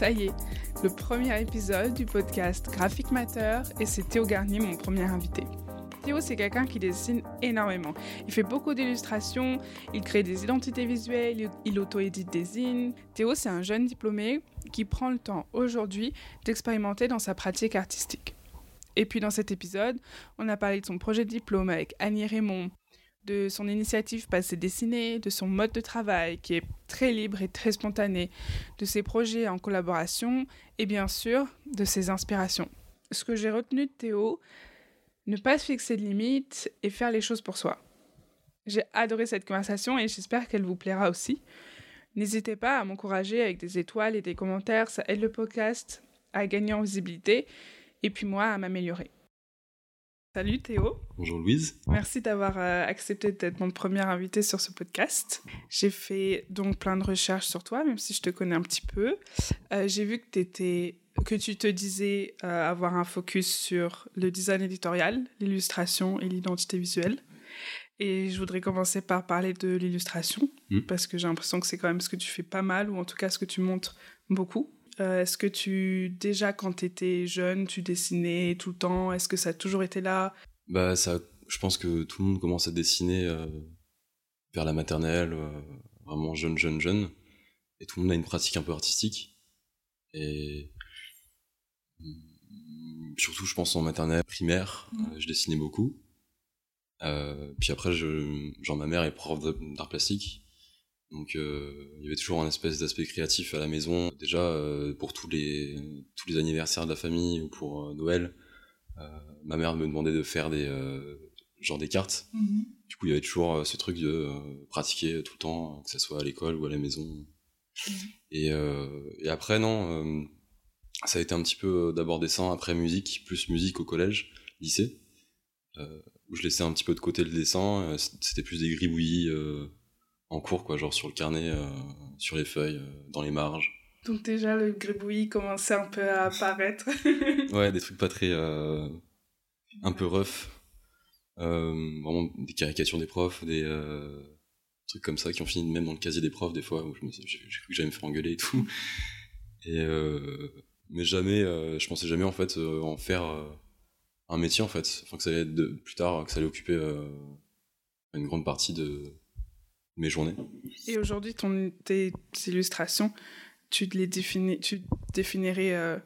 Ça y est, le premier épisode du podcast Graphic Matter et c'est Théo Garnier, mon premier invité. Théo, c'est quelqu'un qui dessine énormément. Il fait beaucoup d'illustrations, il crée des identités visuelles, il auto-édite des zines. Théo, c'est un jeune diplômé qui prend le temps aujourd'hui d'expérimenter dans sa pratique artistique. Et puis dans cet épisode, on a parlé de son projet de diplôme avec Annie Raymond, de son initiative Passer Dessiner, de son mode de travail qui est très libre et très spontané, de ses projets en collaboration et bien sûr de ses inspirations. Ce que j'ai retenu de Théo, ne pas se fixer de limites et faire les choses pour soi. J'ai adoré cette conversation et j'espère qu'elle vous plaira aussi. N'hésitez pas à m'encourager avec des étoiles et des commentaires, ça aide le podcast à gagner en visibilité et puis moi à m'améliorer. Salut Théo. Bonjour Louise. Merci d'avoir euh, accepté d'être mon premier invité sur ce podcast. J'ai fait donc plein de recherches sur toi, même si je te connais un petit peu. Euh, j'ai vu que, étais, que tu te disais euh, avoir un focus sur le design éditorial, l'illustration et l'identité visuelle. Et je voudrais commencer par parler de l'illustration, hmm. parce que j'ai l'impression que c'est quand même ce que tu fais pas mal, ou en tout cas ce que tu montres beaucoup. Euh, est-ce que tu, déjà quand tu étais jeune, tu dessinais tout le temps? Est-ce que ça a toujours été là? Bah, ça, je pense que tout le monde commence à dessiner euh, vers la maternelle, euh, vraiment jeune, jeune, jeune. Et tout le monde a une pratique un peu artistique. Et mm, surtout, je pense en maternelle primaire, mmh. je dessinais beaucoup. puis après, je, genre ma mère est prof d'art plastique. Donc euh, il y avait toujours un espèce d'aspect créatif à la maison. Déjà euh, pour tous les tous les anniversaires de la famille ou pour euh, Noël, ma mère me demandait de faire des genre des cartes. Mm-hmm. Du coup il y avait toujours ce truc de pratiquer tout le temps, que ce soit à l'école ou à la maison. Mm-hmm. Et, et après non, ça a été un petit peu d'abord dessin, après musique, plus musique au collège, lycée, où je laissais un petit peu de côté le dessin. C'était plus des gribouillis en cours, quoi, genre sur le carnet, euh, sur les feuilles, euh, dans les marges. Donc déjà, le gribouillis commençait un peu à apparaître. ouais, des trucs pas très... Euh, un peu rough. vraiment des caricatures des profs, des trucs comme ça qui ont fini même dans le casier des profs des fois, où j'ai cru que j'allais me faire engueuler et tout. Et, mais jamais, je pensais jamais en fait en faire un métier en fait. Enfin, que ça allait être de, plus tard, que ça allait occuper une grande partie de, mes journées. Et aujourd'hui, ton, tes illustrations, tu les définis, tu définirais euh,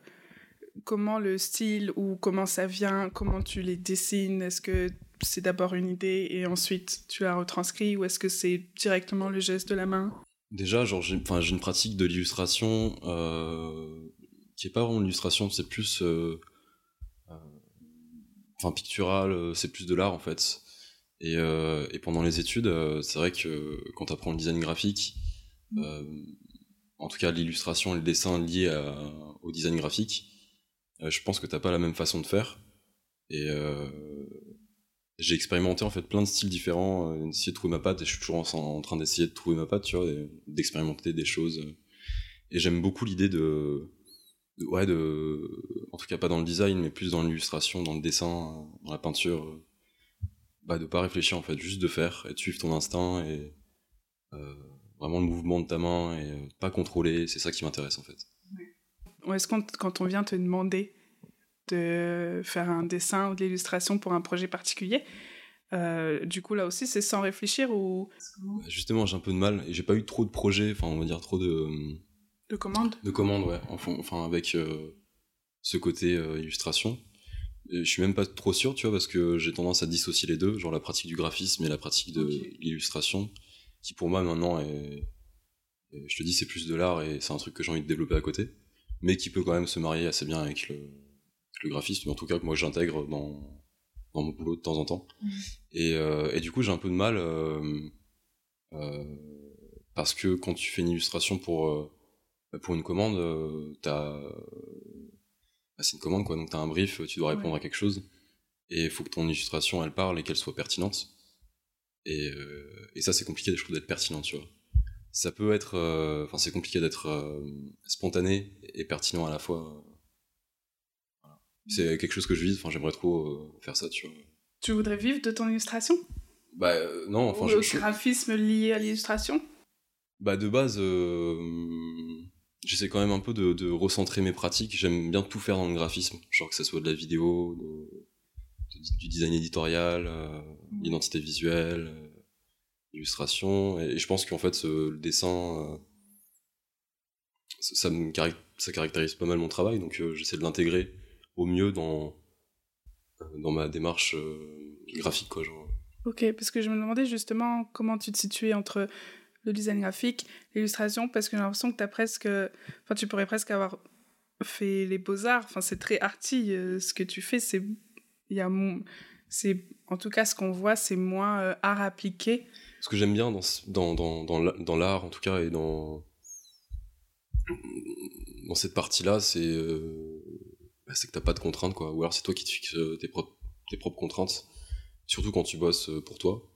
comment le style ou comment ça vient, comment tu les dessines? Est-ce que c'est d'abord une idée et ensuite tu la retranscris ou est-ce que c'est directement le geste de la main? Déjà, genre, j'ai, j'ai une pratique de l'illustration euh, qui est pas vraiment l'illustration, c'est plus, euh, euh enfin, pictural, c'est plus de l'art en fait. Et, euh, et, pendant les études, euh, c'est vrai que quand tu apprends le design graphique, mm. euh, en tout cas l'illustration et le dessin liés au design graphique, je pense que t'as pas la même façon de faire. Et j'ai expérimenté en fait plein de styles différents, d'essayer de trouver ma patte, et je suis toujours en, train d'essayer de trouver ma patte, tu vois, d'expérimenter des choses. Et j'aime beaucoup l'idée de, de, ouais, de, en tout cas pas dans le design, mais plus dans l'illustration, dans le dessin, dans la peinture bah, de pas réfléchir en fait, juste de faire et de suivre ton instinct et euh, vraiment le mouvement de ta main et euh, pas contrôler, c'est ça qui m'intéresse en fait. Est-ce que quand on vient te demander de faire un dessin ou de l'illustration pour un projet particulier, euh, du coup là aussi c'est sans réfléchir ou? Bah, Justement j'ai un peu de mal et j'ai pas eu trop de projets, enfin on va dire trop de de commandes? De commandes ouais, enfin avec ce côté illustration je suis même pas trop sûr, tu vois, parce que j'ai tendance à dissocier les deux, genre la pratique du graphisme et la pratique de l'illustration, qui pour moi maintenant est, je te dis, c'est plus de l'art et c'est un truc que j'ai envie de développer à côté, mais qui peut quand même se marier assez bien avec le, le graphisme, en tout cas que moi j'intègre dans, dans mon boulot de temps en temps. Mmh. Et, euh, et, du coup, j'ai un peu de mal euh, euh, parce que quand tu fais une illustration pour pour une commande, t'as bah, c'est une commande quoi, donc t'as un brief, tu dois répondre à quelque chose, et il faut que ton illustration elle parle et qu'elle soit pertinente. Et, euh, et ça c'est compliqué, je trouve, d'être pertinent, tu vois. Ça peut être, euh, enfin c'est compliqué d'être euh, spontané et pertinent à la fois. Voilà. C'est quelque chose que je vise, enfin j'aimerais trop faire ça, tu vois. Tu voudrais vivre de ton illustration? Bah non, enfin Ou le graphisme lié à l'illustration? Bah de base j'essaie quand même un peu de, recentrer mes pratiques. J'aime bien tout faire dans le graphisme, genre que ce soit de la vidéo, du design éditorial, euh, mmh. l'identité visuelle, euh, l'illustration. Et, je pense qu'en fait, le dessin, ça, me ça caractérise pas mal mon travail, donc j'essaie de l'intégrer au mieux dans, dans ma démarche graphique, quoi. Genre. Ok, parce que je me demandais justement comment tu te situais entre le design graphique, l'illustration, parce que j'ai l'impression que as presque, enfin, tu pourrais presque avoir fait les beaux-arts. Enfin, c'est très arty euh, ce que tu fais. C'est, il y a c'est, en tout cas, ce qu'on voit, c'est moins euh, art appliqué. Ce que j'aime bien dans, dans, dans, dans l'art, en tout cas, et dans, cette partie-là, c'est, euh, bah, c'est que t'as pas de contraintes, quoi. Ou alors c'est toi qui te fixes tes, propres, tes propres contraintes surtout quand tu bosses euh, pour toi.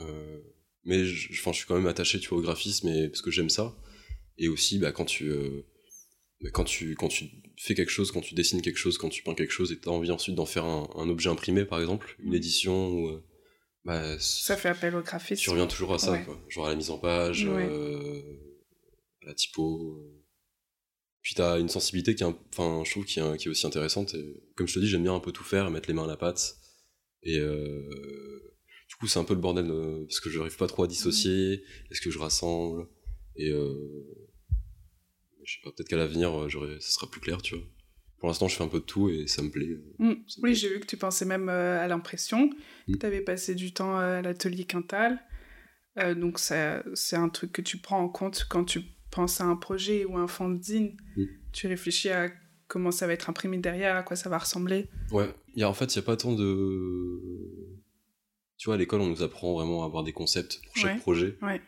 Euh, mais je, je suis quand même attaché tu vois, au graphisme et, parce que j'aime ça. Et aussi, bah, quand tu, euh, bah, quand tu, quand tu fais quelque chose, quand tu dessines quelque chose, quand tu peins quelque chose et tu as envie ensuite d'en faire un, objet imprimé, par exemple, une édition ou. Bah, ça fait appel au graphisme. Tu reviens toujours à ça, quoi. genre à la mise en page, à la typo. Puis t'as une sensibilité qui est, enfin, je trouve qui est, qui est aussi intéressante. Et, comme je te dis, j'aime bien un peu tout faire, mettre les mains à la pâte. Et euh, du coup, c'est un peu le bordel parce que je n'arrive pas trop à dissocier. Est-ce que je rassemble? Et euh, je sais pas, peut-être qu'à l'avenir, ça sera plus clair, tu vois. Pour l'instant, je fais un peu de tout et ça me plaît. Mm. oui, j'ai vu que tu pensais même euh, à l'impression. Mm. Tu avais passé du temps à l'atelier Quintal. donc, c'est un truc que tu prends en compte quand tu penses à un projet ou un fanzine. Mm. Tu réfléchis à comment ça va être imprimé derrière, à quoi ça va ressembler. Ouais, y a, en fait, il n'y a pas tant de. Tu vois, à l'école, on nous apprend vraiment à avoir des concepts pour chaque projet. Ouais.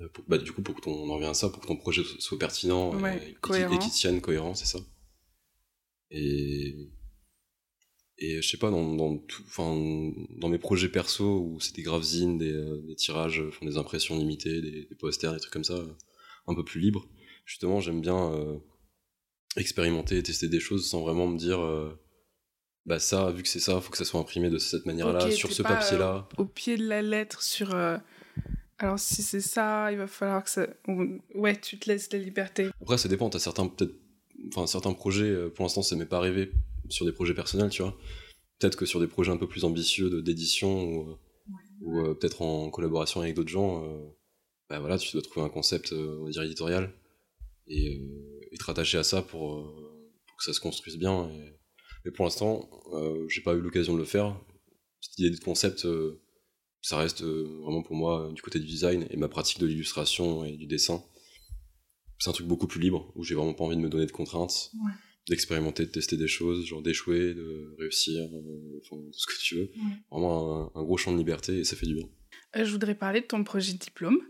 Euh, bah, du coup, pour que ton, on en revient à ça, pour que ton projet soit pertinent et, et qu'il tienne cohérent, c'est ça. Et. Et je sais pas, dans, dans, tout, dans mes projets perso où c'est des gravesines, des, euh, des tirages, des impressions limitées, des, posters, des trucs comme ça, un peu plus libres, justement, j'aime bien. Euh, expérimenter, tester des choses sans vraiment me dire euh, bah ça, vu que c'est ça, faut que ça soit imprimé de cette manière-là, sur ce papier-là. Euh, au pied de la lettre, sur. Euh, alors si c'est ça, il va falloir que ça. Ouais, tu te laisses la liberté. Après, ça dépend. T'as certains peut-être, enfin certains projets. Pour l'instant, ça m'est pas arrivé sur des projets personnels, tu vois. Peut-être que sur des projets un peu plus ambitieux d'édition ou, ou peut-être en collaboration avec d'autres gens, bah voilà, tu dois trouver un concept, on va dire éditorial et être attaché à ça pour, euh, pour, que ça se construise bien. Et, mais pour l'instant, euh, j'ai pas eu l'occasion de le faire. Cette idée de concept, euh, ça reste vraiment pour moi du côté du design et ma pratique de l'illustration et du dessin. C'est un truc beaucoup plus libre où j'ai vraiment pas envie de me donner de contraintes, d'expérimenter, de tester des choses, genre d'échouer, de réussir, enfin, tout ce que tu veux. Vraiment un, un, gros champ de liberté et ça fait du bien. je voudrais parler de ton projet de diplôme.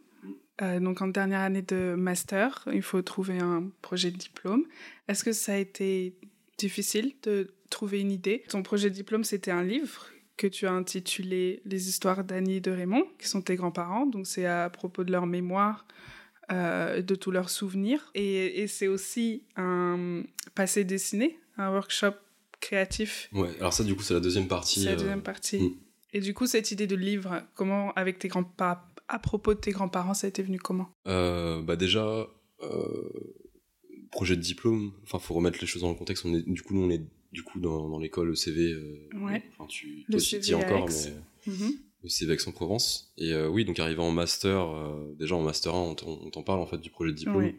Euh, donc en dernière année de master, il faut trouver un projet de diplôme. Est-ce que ça a été difficile de trouver une idée Ton projet de diplôme, c'était un livre que tu as intitulé Les histoires d'Annie et de Raymond, qui sont tes grands-parents. Donc c'est à propos de leur mémoire, euh, de tous leurs souvenirs. Et, c'est aussi un passé dessiné, un workshop créatif. Ouais, alors ça du coup c'est la deuxième partie. C'est la deuxième euh, partie. Hmm. Et du coup cette idée de livre, comment avec tes grands-parents à propos de tes grands-parents, ça a été venu comment? Euh, Bah déjà, projet de diplôme. Enfin, faut remettre les choses dans le contexte. On est, du coup, nous, on est du coup dans, dans l'école ECV. Euh, ouais. Enfin, tu, le CV encore, mais mm le CV Aix-en-Provence. Et euh, oui, donc arrivant en master, euh, déjà en master 1, on t'en parle en fait du projet de diplôme.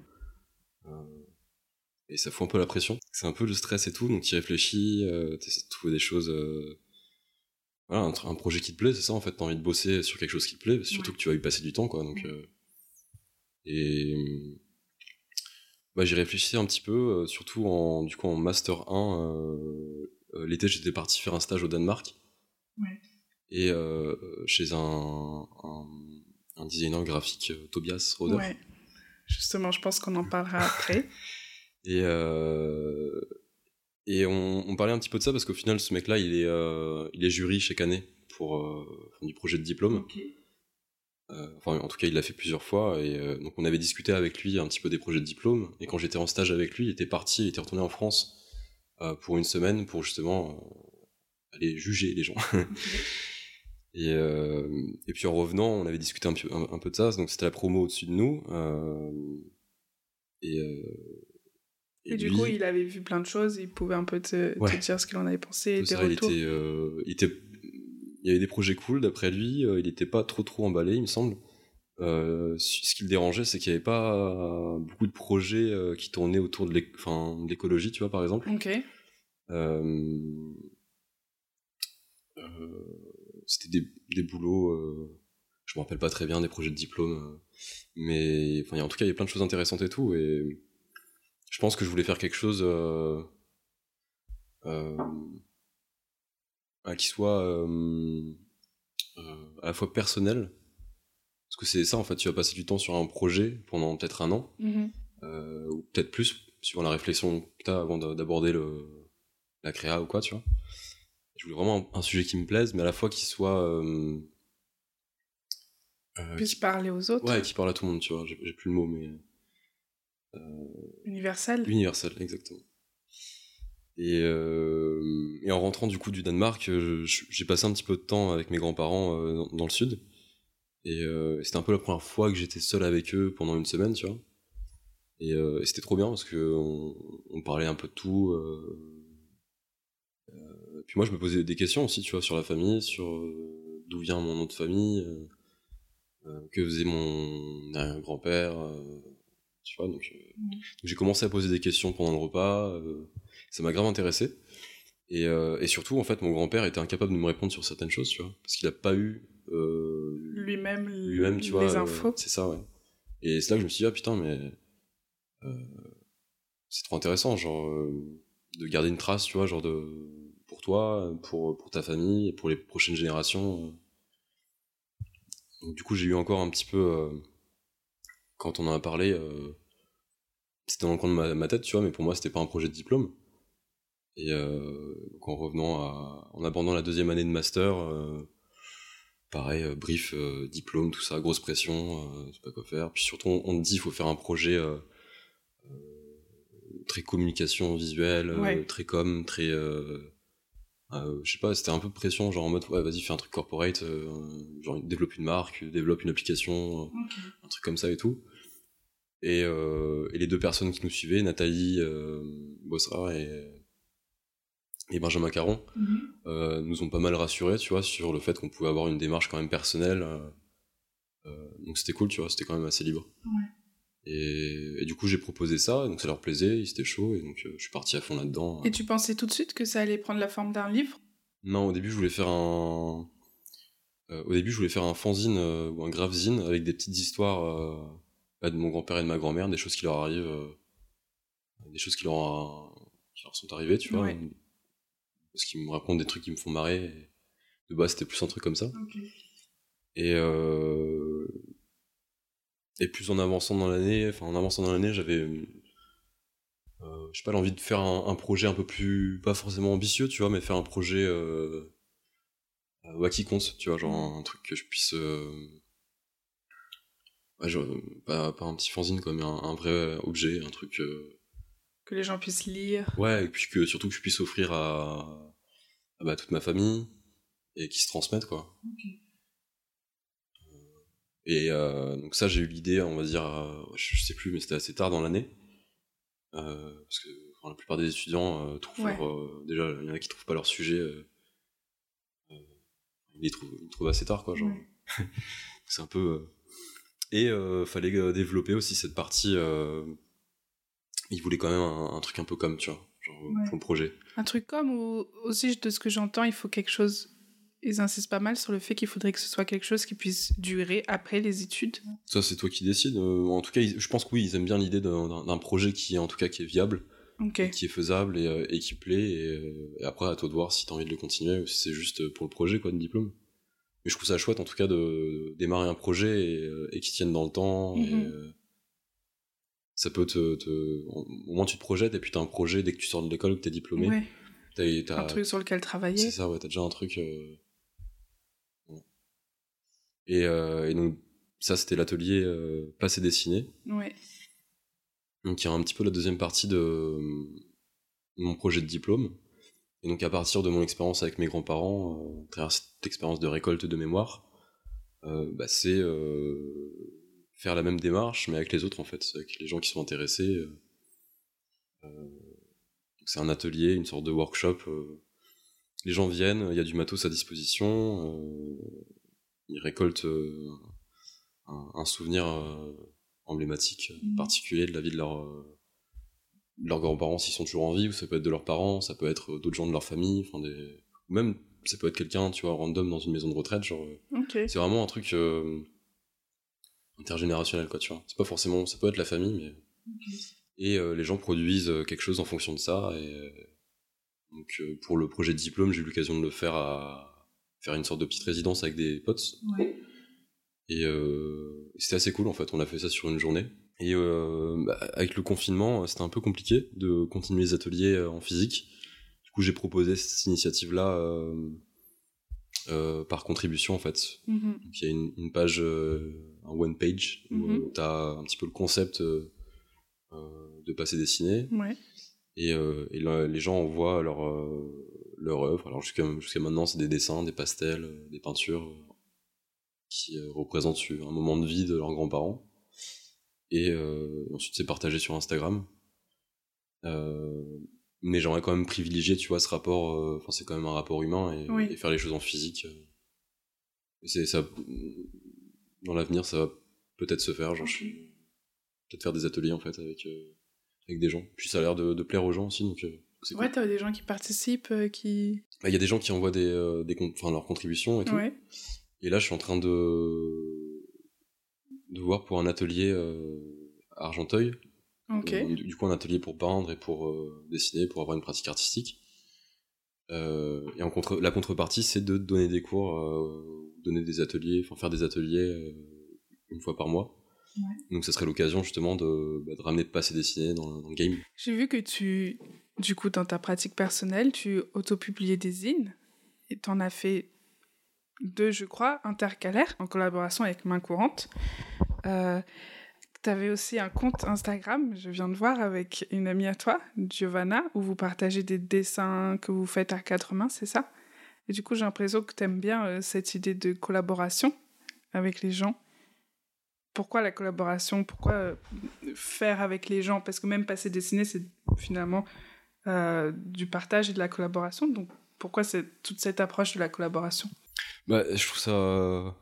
et ça fout un peu la pression. C'est un peu le stress et tout, donc tu réfléchis, tu essaies de trouver des choses voilà, un, projet qui te plaît, c'est ça en fait, t'as envie de bosser sur quelque chose qui te plaît, surtout que tu vas y passer du temps quoi. Donc, euh, et bah, j'y réfléchissais un petit peu, euh, surtout en, du coup, en Master 1. Euh, l'été, j'étais parti faire un stage au Danemark. Ouais. Et chez un, un, designer graphique, Tobias Roder. Ouais. Justement, je pense qu'on en parlera après. et et on, parlait un petit peu de ça parce qu'au final, ce mec-là, il est, euh, il est jury chaque année pour euh, du projet de diplôme. Euh, enfin, en tout cas, il l'a fait plusieurs fois. Et donc, on avait discuté avec lui un petit peu des projets de diplôme. Et quand j'étais en stage avec lui, il était parti, il était retourné en France pour une semaine pour justement aller juger les gens. et, et, puis en revenant, on avait discuté un peu, un, peu de ça. Donc, c'était la promo au-dessus de nous. Et, et, du coup, il avait vu plein de choses, il pouvait un peu te, dire ce qu'il en avait pensé, des retours. Il il était il y avait des projets cool d'après lui, il n'était pas trop trop emballé, il me semble. Euh, ce qui le dérangeait, c'est qu'il n'y avait pas beaucoup de projets euh, qui tournaient autour de l'écologie, tu vois, par exemple. Ok. Euh, c'était des, des, boulots, je me rappelle pas très bien des projets de diplôme, mais en tout cas, il y a plein de choses intéressantes et tout, et je pense que je voulais faire quelque chose qui soit à la fois personnel, parce que c'est ça, en fait, tu vas passer du temps sur un projet pendant peut-être un an, mhm. euh, ou peut-être plus, suivant la réflexion que tu as avant d'aborder la créa ou quoi, tu vois. Je voulais vraiment un, sujet qui me plaise, mais à la fois qui soit. Euh, euh Puisse parler aux autres. Ouais, qui parle à tout le monde, tu vois. J'ai plus le mot, mais. Euh, universel Universel, exactement. Et, et, en rentrant du coup du Danemark, j'ai passé un petit peu de temps avec mes grands-parents dans, le sud. Euh, et c'était un peu la première fois que j'étais seul avec eux pendant une semaine, tu vois. Et, euh, c'était trop bien parce qu'on on parlait un peu de tout. Euh, puis moi, je me posais des questions aussi, tu vois, sur la famille, sur d'où vient mon nom de famille, que faisait mon grand-père, tu vois. Donc, mmh. donc j'ai commencé à poser des questions pendant le repas. Ça m'a grave intéressé. Et, et, surtout, en fait, mon grand-père était incapable de me répondre sur certaines choses, tu vois, parce qu'il n'a pas eu euh, lui-même lui tu vois, les infos. c'est ça, ouais. Et c'est là que je me suis dit, ah putain, mais euh, c'est trop intéressant, genre, euh, de garder une trace, tu vois, genre de pour toi, pour, pour ta famille, pour les prochaines générations. Donc, du coup, j'ai eu encore un petit peu, quand on en a parlé, c'était dans le coin de ma, ma, tête, tu vois, mais pour moi, c'était pas un projet de diplôme. Et en revenant à, en abordant la deuxième année de master, pareil, euh, brief, euh, diplôme, tout ça, grosse pression, euh, c'est pas quoi faire. Puis surtout, on, te dit, il faut faire un projet très communication visuelle, très com, très. je sais pas, c'était un peu pression, genre en mode, ouais, vas-y, fais un truc corporate, genre développe une marque, développe une application, un truc comme ça et tout. Et, et, les deux personnes qui nous suivaient, Nathalie Bossra et et Benjamin Caron mhm. euh, nous ont pas mal rassurés, tu vois, sur le fait qu'on pouvait avoir une démarche quand même personnelle. Euh, euh, donc c'était cool, tu vois, c'était quand même assez libre. Et, du coup, j'ai proposé ça, donc ça leur plaisait, ils étaient chauds, et donc je suis parti à fond là-dedans. Et tu pensais tout de suite que ça allait prendre la forme d'un livre? Non, au début, je voulais faire un. au début, je voulais faire un fanzine ou un gravezine avec des petites histoires bah, de mon grand-père et de ma grand-mère, des choses qui leur arrivent, des choses qui leur, qui leur sont arrivées, tu vois parce qu'ils me racontent des trucs qui me font marrer. de base, c'était plus un truc comme ça. Et, euh... et plus en avançant dans l'année, enfin en avançant dans l'année, j'avais, euh, je sais pas, l'envie de faire un, projet un peu plus, pas forcément ambitieux, tu vois, mais faire un projet euh, euh qui compte, tu vois, genre un, truc que je puisse, euh, ouais, genre, pas, un petit fanzine, comme un, un vrai objet, un truc que les gens puissent lire. Ouais, et puis que surtout que je puisse offrir à, bah, toute ma famille et qui se transmettent quoi. Et euh, donc ça j'ai eu l'idée, on va dire, euh, je sais plus, mais c'était assez tard dans l'année, euh, parce que la plupart des étudiants trouvent déjà il y en a qui trouvent pas leur sujet, ils les trouvent, assez tard quoi, genre. c'est un peu et fallait développer aussi cette partie il voulait quand même un, truc un peu comme, tu vois, genre pour le projet. Un truc comme, ou aussi de ce que j'entends, il faut quelque chose. Ils insistent pas mal sur le fait qu'il faudrait que ce soit quelque chose qui puisse durer après les études. Ça, c'est toi qui décides. Euh, en tout cas, je pense que oui, ils aiment bien l'idée d'un projet qui, en tout cas, qui est viable, qui est faisable et, euh, qui plaît. Euh, et, après, à toi de voir si t'as envie de le continuer ou si c'est juste pour le projet, quoi, de diplôme. Mais je trouve ça chouette, en tout cas, de démarrer un projet et, qu'il tienne dans le temps. Et, mhm ça peut te, au moins tu te projettes et puis t'as un projet dès que tu sors de l'école que t'es diplômé. Ouais. un truc sur lequel travailler. C'est ça ouais t'as déjà un truc euh, et, euh, et, donc ça c'était l'atelier euh, passé dessiné. Ouais. Donc il y a un petit peu la deuxième partie de mon projet de diplôme. Et donc à partir de mon expérience avec mes grands-parents à travers cette expérience de récolte de mémoire bah, c'est faire la même démarche, mais avec les autres en fait, avec les gens qui sont intéressés. c'est un atelier, une sorte de workshop. les gens viennent, il y a du matos à disposition, ils récoltent un, souvenir emblématique, mhm. particulier de la vie de leur, leurs grands-parents s'ils sont toujours en vie, ou ça peut être de leurs parents, ça peut être d'autres gens de leur famille, enfin des... même ça peut être quelqu'un, tu vois, random dans une maison de retraite, genre. C'est vraiment un truc euh, intergénérationnel, quoi, tu vois. C'est pas forcément, ça peut être la famille, mais. Et euh, les gens produisent euh, quelque chose en fonction de ça, et. donc, pour le projet de diplôme, j'ai eu l'occasion de le faire à faire une sorte de petite résidence avec des potes. Et c'était assez cool, en fait. On a fait ça sur une journée. Et bah, avec le confinement, c'était un peu compliqué de continuer les ateliers en physique j'ai proposé cette initiative-là euh, euh, par contribution en fait. Mhm. il y a une, page, euh, un one page, où mhm. tu as un petit peu le concept de passer dessiner. Et, les gens envoient leur, leur œuvre. Alors jusqu'à maintenant, c'est des dessins, des pastels, des peintures qui représentent un moment de vie de leurs grands-parents. Et ensuite, c'est partagé sur Instagram. Mais j'aurais quand même privilégié tu vois ce rapport euh, enfin c'est quand même un rapport humain et, faire les choses en physique euh. c'est ça dans l'avenir ça va peut-être se faire genre peut-être faire des ateliers en fait avec euh, avec des gens. Puis ça a l'air de, plaire aux gens aussi donc ouais t'as des gens qui participent qui bah, il y a des gens qui envoient des, des enfin leurs contributions et tout. Et là je suis en train de de voir pour un atelier à Argenteuil du, coup, un atelier pour peindre et pour euh, dessiner, pour avoir une pratique artistique. Euh, et en contre, la contrepartie, c'est de donner des cours, euh, donner des ateliers, enfin faire des ateliers une fois par mois. Donc ça serait l'occasion justement de, bah, de, ramener de passer dessiner dans, dans le game. J'ai vu que tu, du coup, dans ta pratique personnelle, tu autopubliais des zines et tu en as fait deux, je crois, intercalaires en collaboration avec Main Courante. Tu avais aussi un compte Instagram, je viens de voir, avec une amie à toi, Giovanna, où vous partagez des dessins que vous faites à quatre mains, c'est ça? Et du coup, j'ai l'impression que tu aimes bien euh, cette idée de collaboration avec les gens. Pourquoi la collaboration? Pourquoi euh, faire avec les gens? Parce que même passer dessiner, c'est finalement euh, du partage et de la collaboration. Donc pourquoi toute cette approche de la collaboration? Bah, Je trouve ça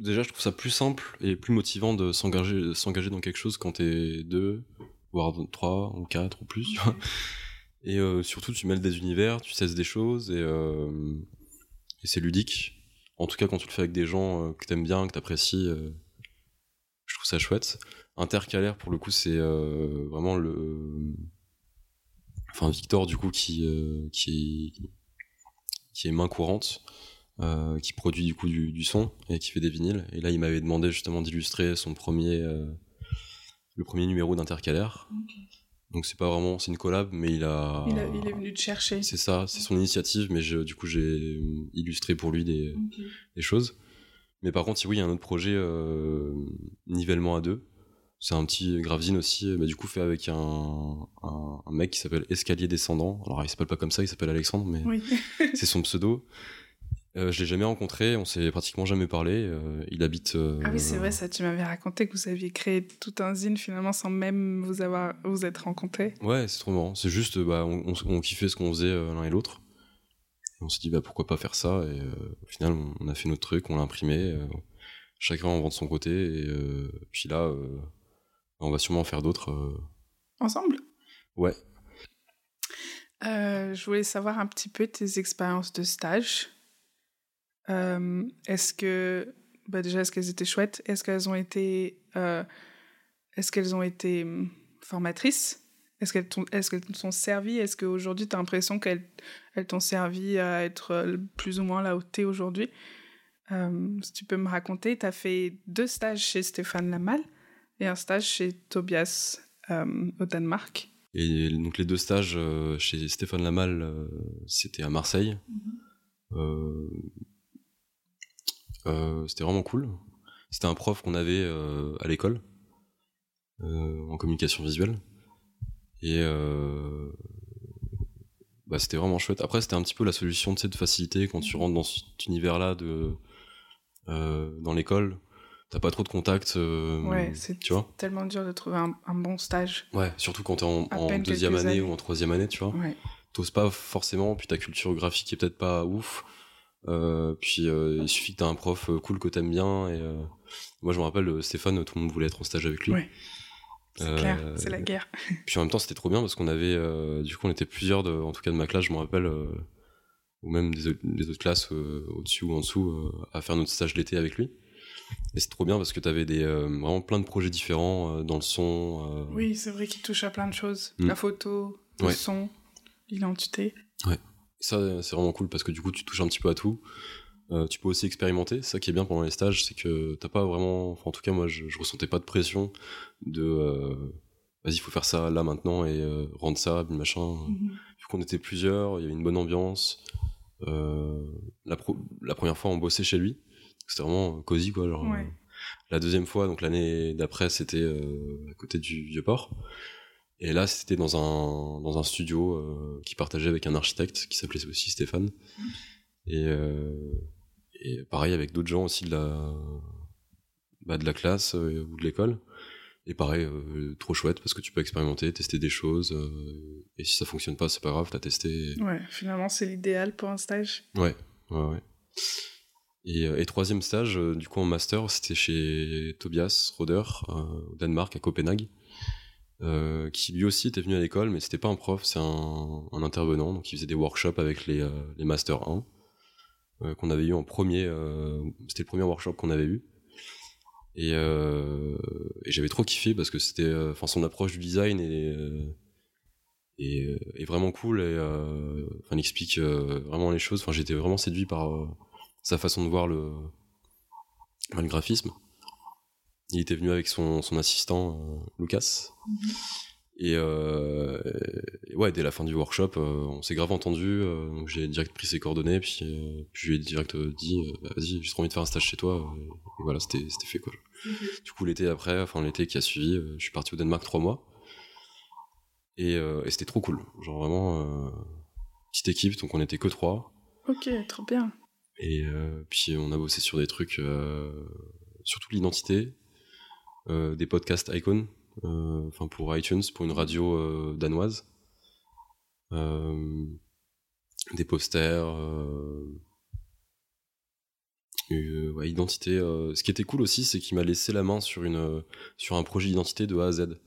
déjà, je trouve ça plus simple et plus motivant de s'engager, s'engager dans quelque chose quand t'es deux, voire trois ou quatre ou plus. Et euh, surtout, tu mêles des univers, tu cesses des choses et, euh, et c'est ludique. En tout cas, quand tu le fais avec des gens euh, que t'aimes bien, que t'apprécies, je trouve ça chouette. Intercalaire, pour le coup, c'est vraiment le. Enfin, Victor, du coup, qui, qui, qui est main courante. Euh, qui produit du coup du, son et qui fait des vinyles. Et là, il m'avait demandé justement d'illustrer son premier, euh, le premier numéro d'Intercalaire. Donc c'est pas vraiment, c'est une collab, mais il a, il, est venu te chercher. C'est ça, c'est son initiative, mais du coup j'ai illustré pour lui des, des, choses. Mais par contre, oui, il y a un autre projet euh, nivellement à deux. C'est un petit gravzine aussi, bah, du coup fait avec un, un, mec qui s'appelle Escalier Descendant. Alors il s'appelle pas comme ça, il s'appelle Alexandre, mais c'est son pseudo. Euh, je l'ai jamais rencontré, on s'est pratiquement jamais parlé. Euh, il habite. Euh, ah oui, c'est vrai, ça. Tu m'avais raconté que vous aviez créé tout un zine finalement sans même vous avoir vous être rencontrés. Ouais, c'est trop marrant. C'est juste, bah, on, on, kiffait ce qu'on faisait l'un et l'autre. On s'est dit, bah, pourquoi pas faire ça? Et au final, on a fait notre truc, on l'a imprimé. chacun en vend de son côté. Et puis là, on va sûrement en faire d'autres. Ensemble? Ouais. je voulais savoir un petit peu tes expériences de stage. Euh, est-ce que, bah déjà, est-ce qu'elles étaient chouettes? Est-ce qu'elles ont été, euh, est-ce qu'elles ont été hum, formatrices? Est-ce qu'elles t'ont, est-ce qu'elles t'ont servi? Est-ce qu'aujourd'hui, tu as l'impression qu'elles elles t'ont servi à être euh, plus ou moins là où tu es aujourd'hui Si tu peux me raconter, tu as fait deux stages chez Stéphane Lamal et un stage chez Tobias au Danemark. Et donc les deux stages chez Stéphane Lamal, c'était à Marseille. Mm-hmm. Euh, c'était vraiment cool. C'était un prof qu'on avait euh, à l'école euh, en communication visuelle et bah, c'était vraiment chouette. Après, c'était un petit peu la solution de facilité quand tu rentres dans cet univers-là de dans l'école. t'as pas trop de contacts. euh, Ouais, c'est tu vois. tellement dur de trouver un, un bon stage. Ouais, surtout quand t'es en, en deuxième année années. ou en troisième année, tu vois. Ouais. T'oses pas forcément, puis ta culture graphique est peut-être pas ouf. Euh, puis euh, il suffit que t'as un prof euh, cool que t'aimes bien. Et euh, moi, je me rappelle, Stéphane, tout le monde voulait être en stage avec lui. Ouais. C'est clair, c'est la guerre. Puis en même temps, c'était trop bien parce qu'on avait, du coup, on était plusieurs, de, en tout cas de ma classe, je me rappelle, ou même des, autres- des autres classes au-dessus ou en dessous, à faire notre stage l'été avec lui. Et c'est trop bien parce que t'avais des, vraiment plein de projets différents dans le son. Oui, c'est vrai qu'il touche à plein de choses. Mm. La photo, le Ouais. son, l'identité. Ça, c'est vraiment cool parce que du coup, tu touches un petit peu à tout. Euh, tu peux aussi expérimenter. Ça qui est bien pendant les stages, c'est que t'as pas vraiment. Enfin, en tout cas, moi, je, je ressentais pas de pression de. euh, Vas-y, il faut faire ça là maintenant et euh, rendre ça, machin. Vu qu'on était plusieurs, il y avait une bonne ambiance. La, pro- la première fois, on bossait chez lui. C'était vraiment cosy, quoi. Genre, Ouais. la deuxième fois, donc l'année d'après, c'était à côté du Vieux-Port. Et là, c'était dans un, dans un studio euh, qui partageait avec un architecte qui s'appelait aussi Stéphane. Et, euh, et pareil, avec d'autres gens aussi de la, bah, de la classe euh, ou de l'école. Et pareil, euh, trop chouette parce que tu peux expérimenter, tester des choses. et si ça fonctionne pas, c'est pas grave, t'as testé. Ouais, finalement, c'est l'idéal pour un stage. Ouais, ouais, ouais. Et, et troisième stage, du coup en master, c'était chez Tobias Roder, au Danemark, à Copenhague, euh, qui lui aussi était venu à l'école, mais c'était pas un prof, c'est un, intervenant, donc il faisait des workshops avec les, euh, les Master 1, euh, qu'on avait eu en premier, euh, c'était le premier workshop qu'on avait eu. Et, j'avais trop kiffé parce que c'était, enfin son approche du design est, vraiment cool et explique vraiment les choses. Enfin, j'étais vraiment séduit par sa façon de voir le, le graphisme. Il était venu avec son, son assistant euh, Lucas. Et, euh, et ouais, dès la fin du workshop, euh, on s'est grave entendu. euh, donc j'ai direct pris ses coordonnées, puis, puis je lui ai direct dit, bah, vas-y, j'ai trop envie de faire un stage chez toi. et voilà, c'était fait quoi. Du coup, l'été après, enfin l'été qui a suivi, je suis parti au Danemark trois mois. Et, et c'était trop cool. Genre vraiment, petite équipe, donc on était que trois. Ok, trop bien. Et puis on a bossé sur des trucs, surtout l'identité, des podcasts icon, euh, enfin pour iTunes, pour une radio euh, danoise, euh, des posters, euh, euh, ouais, identité. euh, ce qui était cool aussi, c'est qu'il m'a laissé la main sur une sur un projet d'identité de A à Z.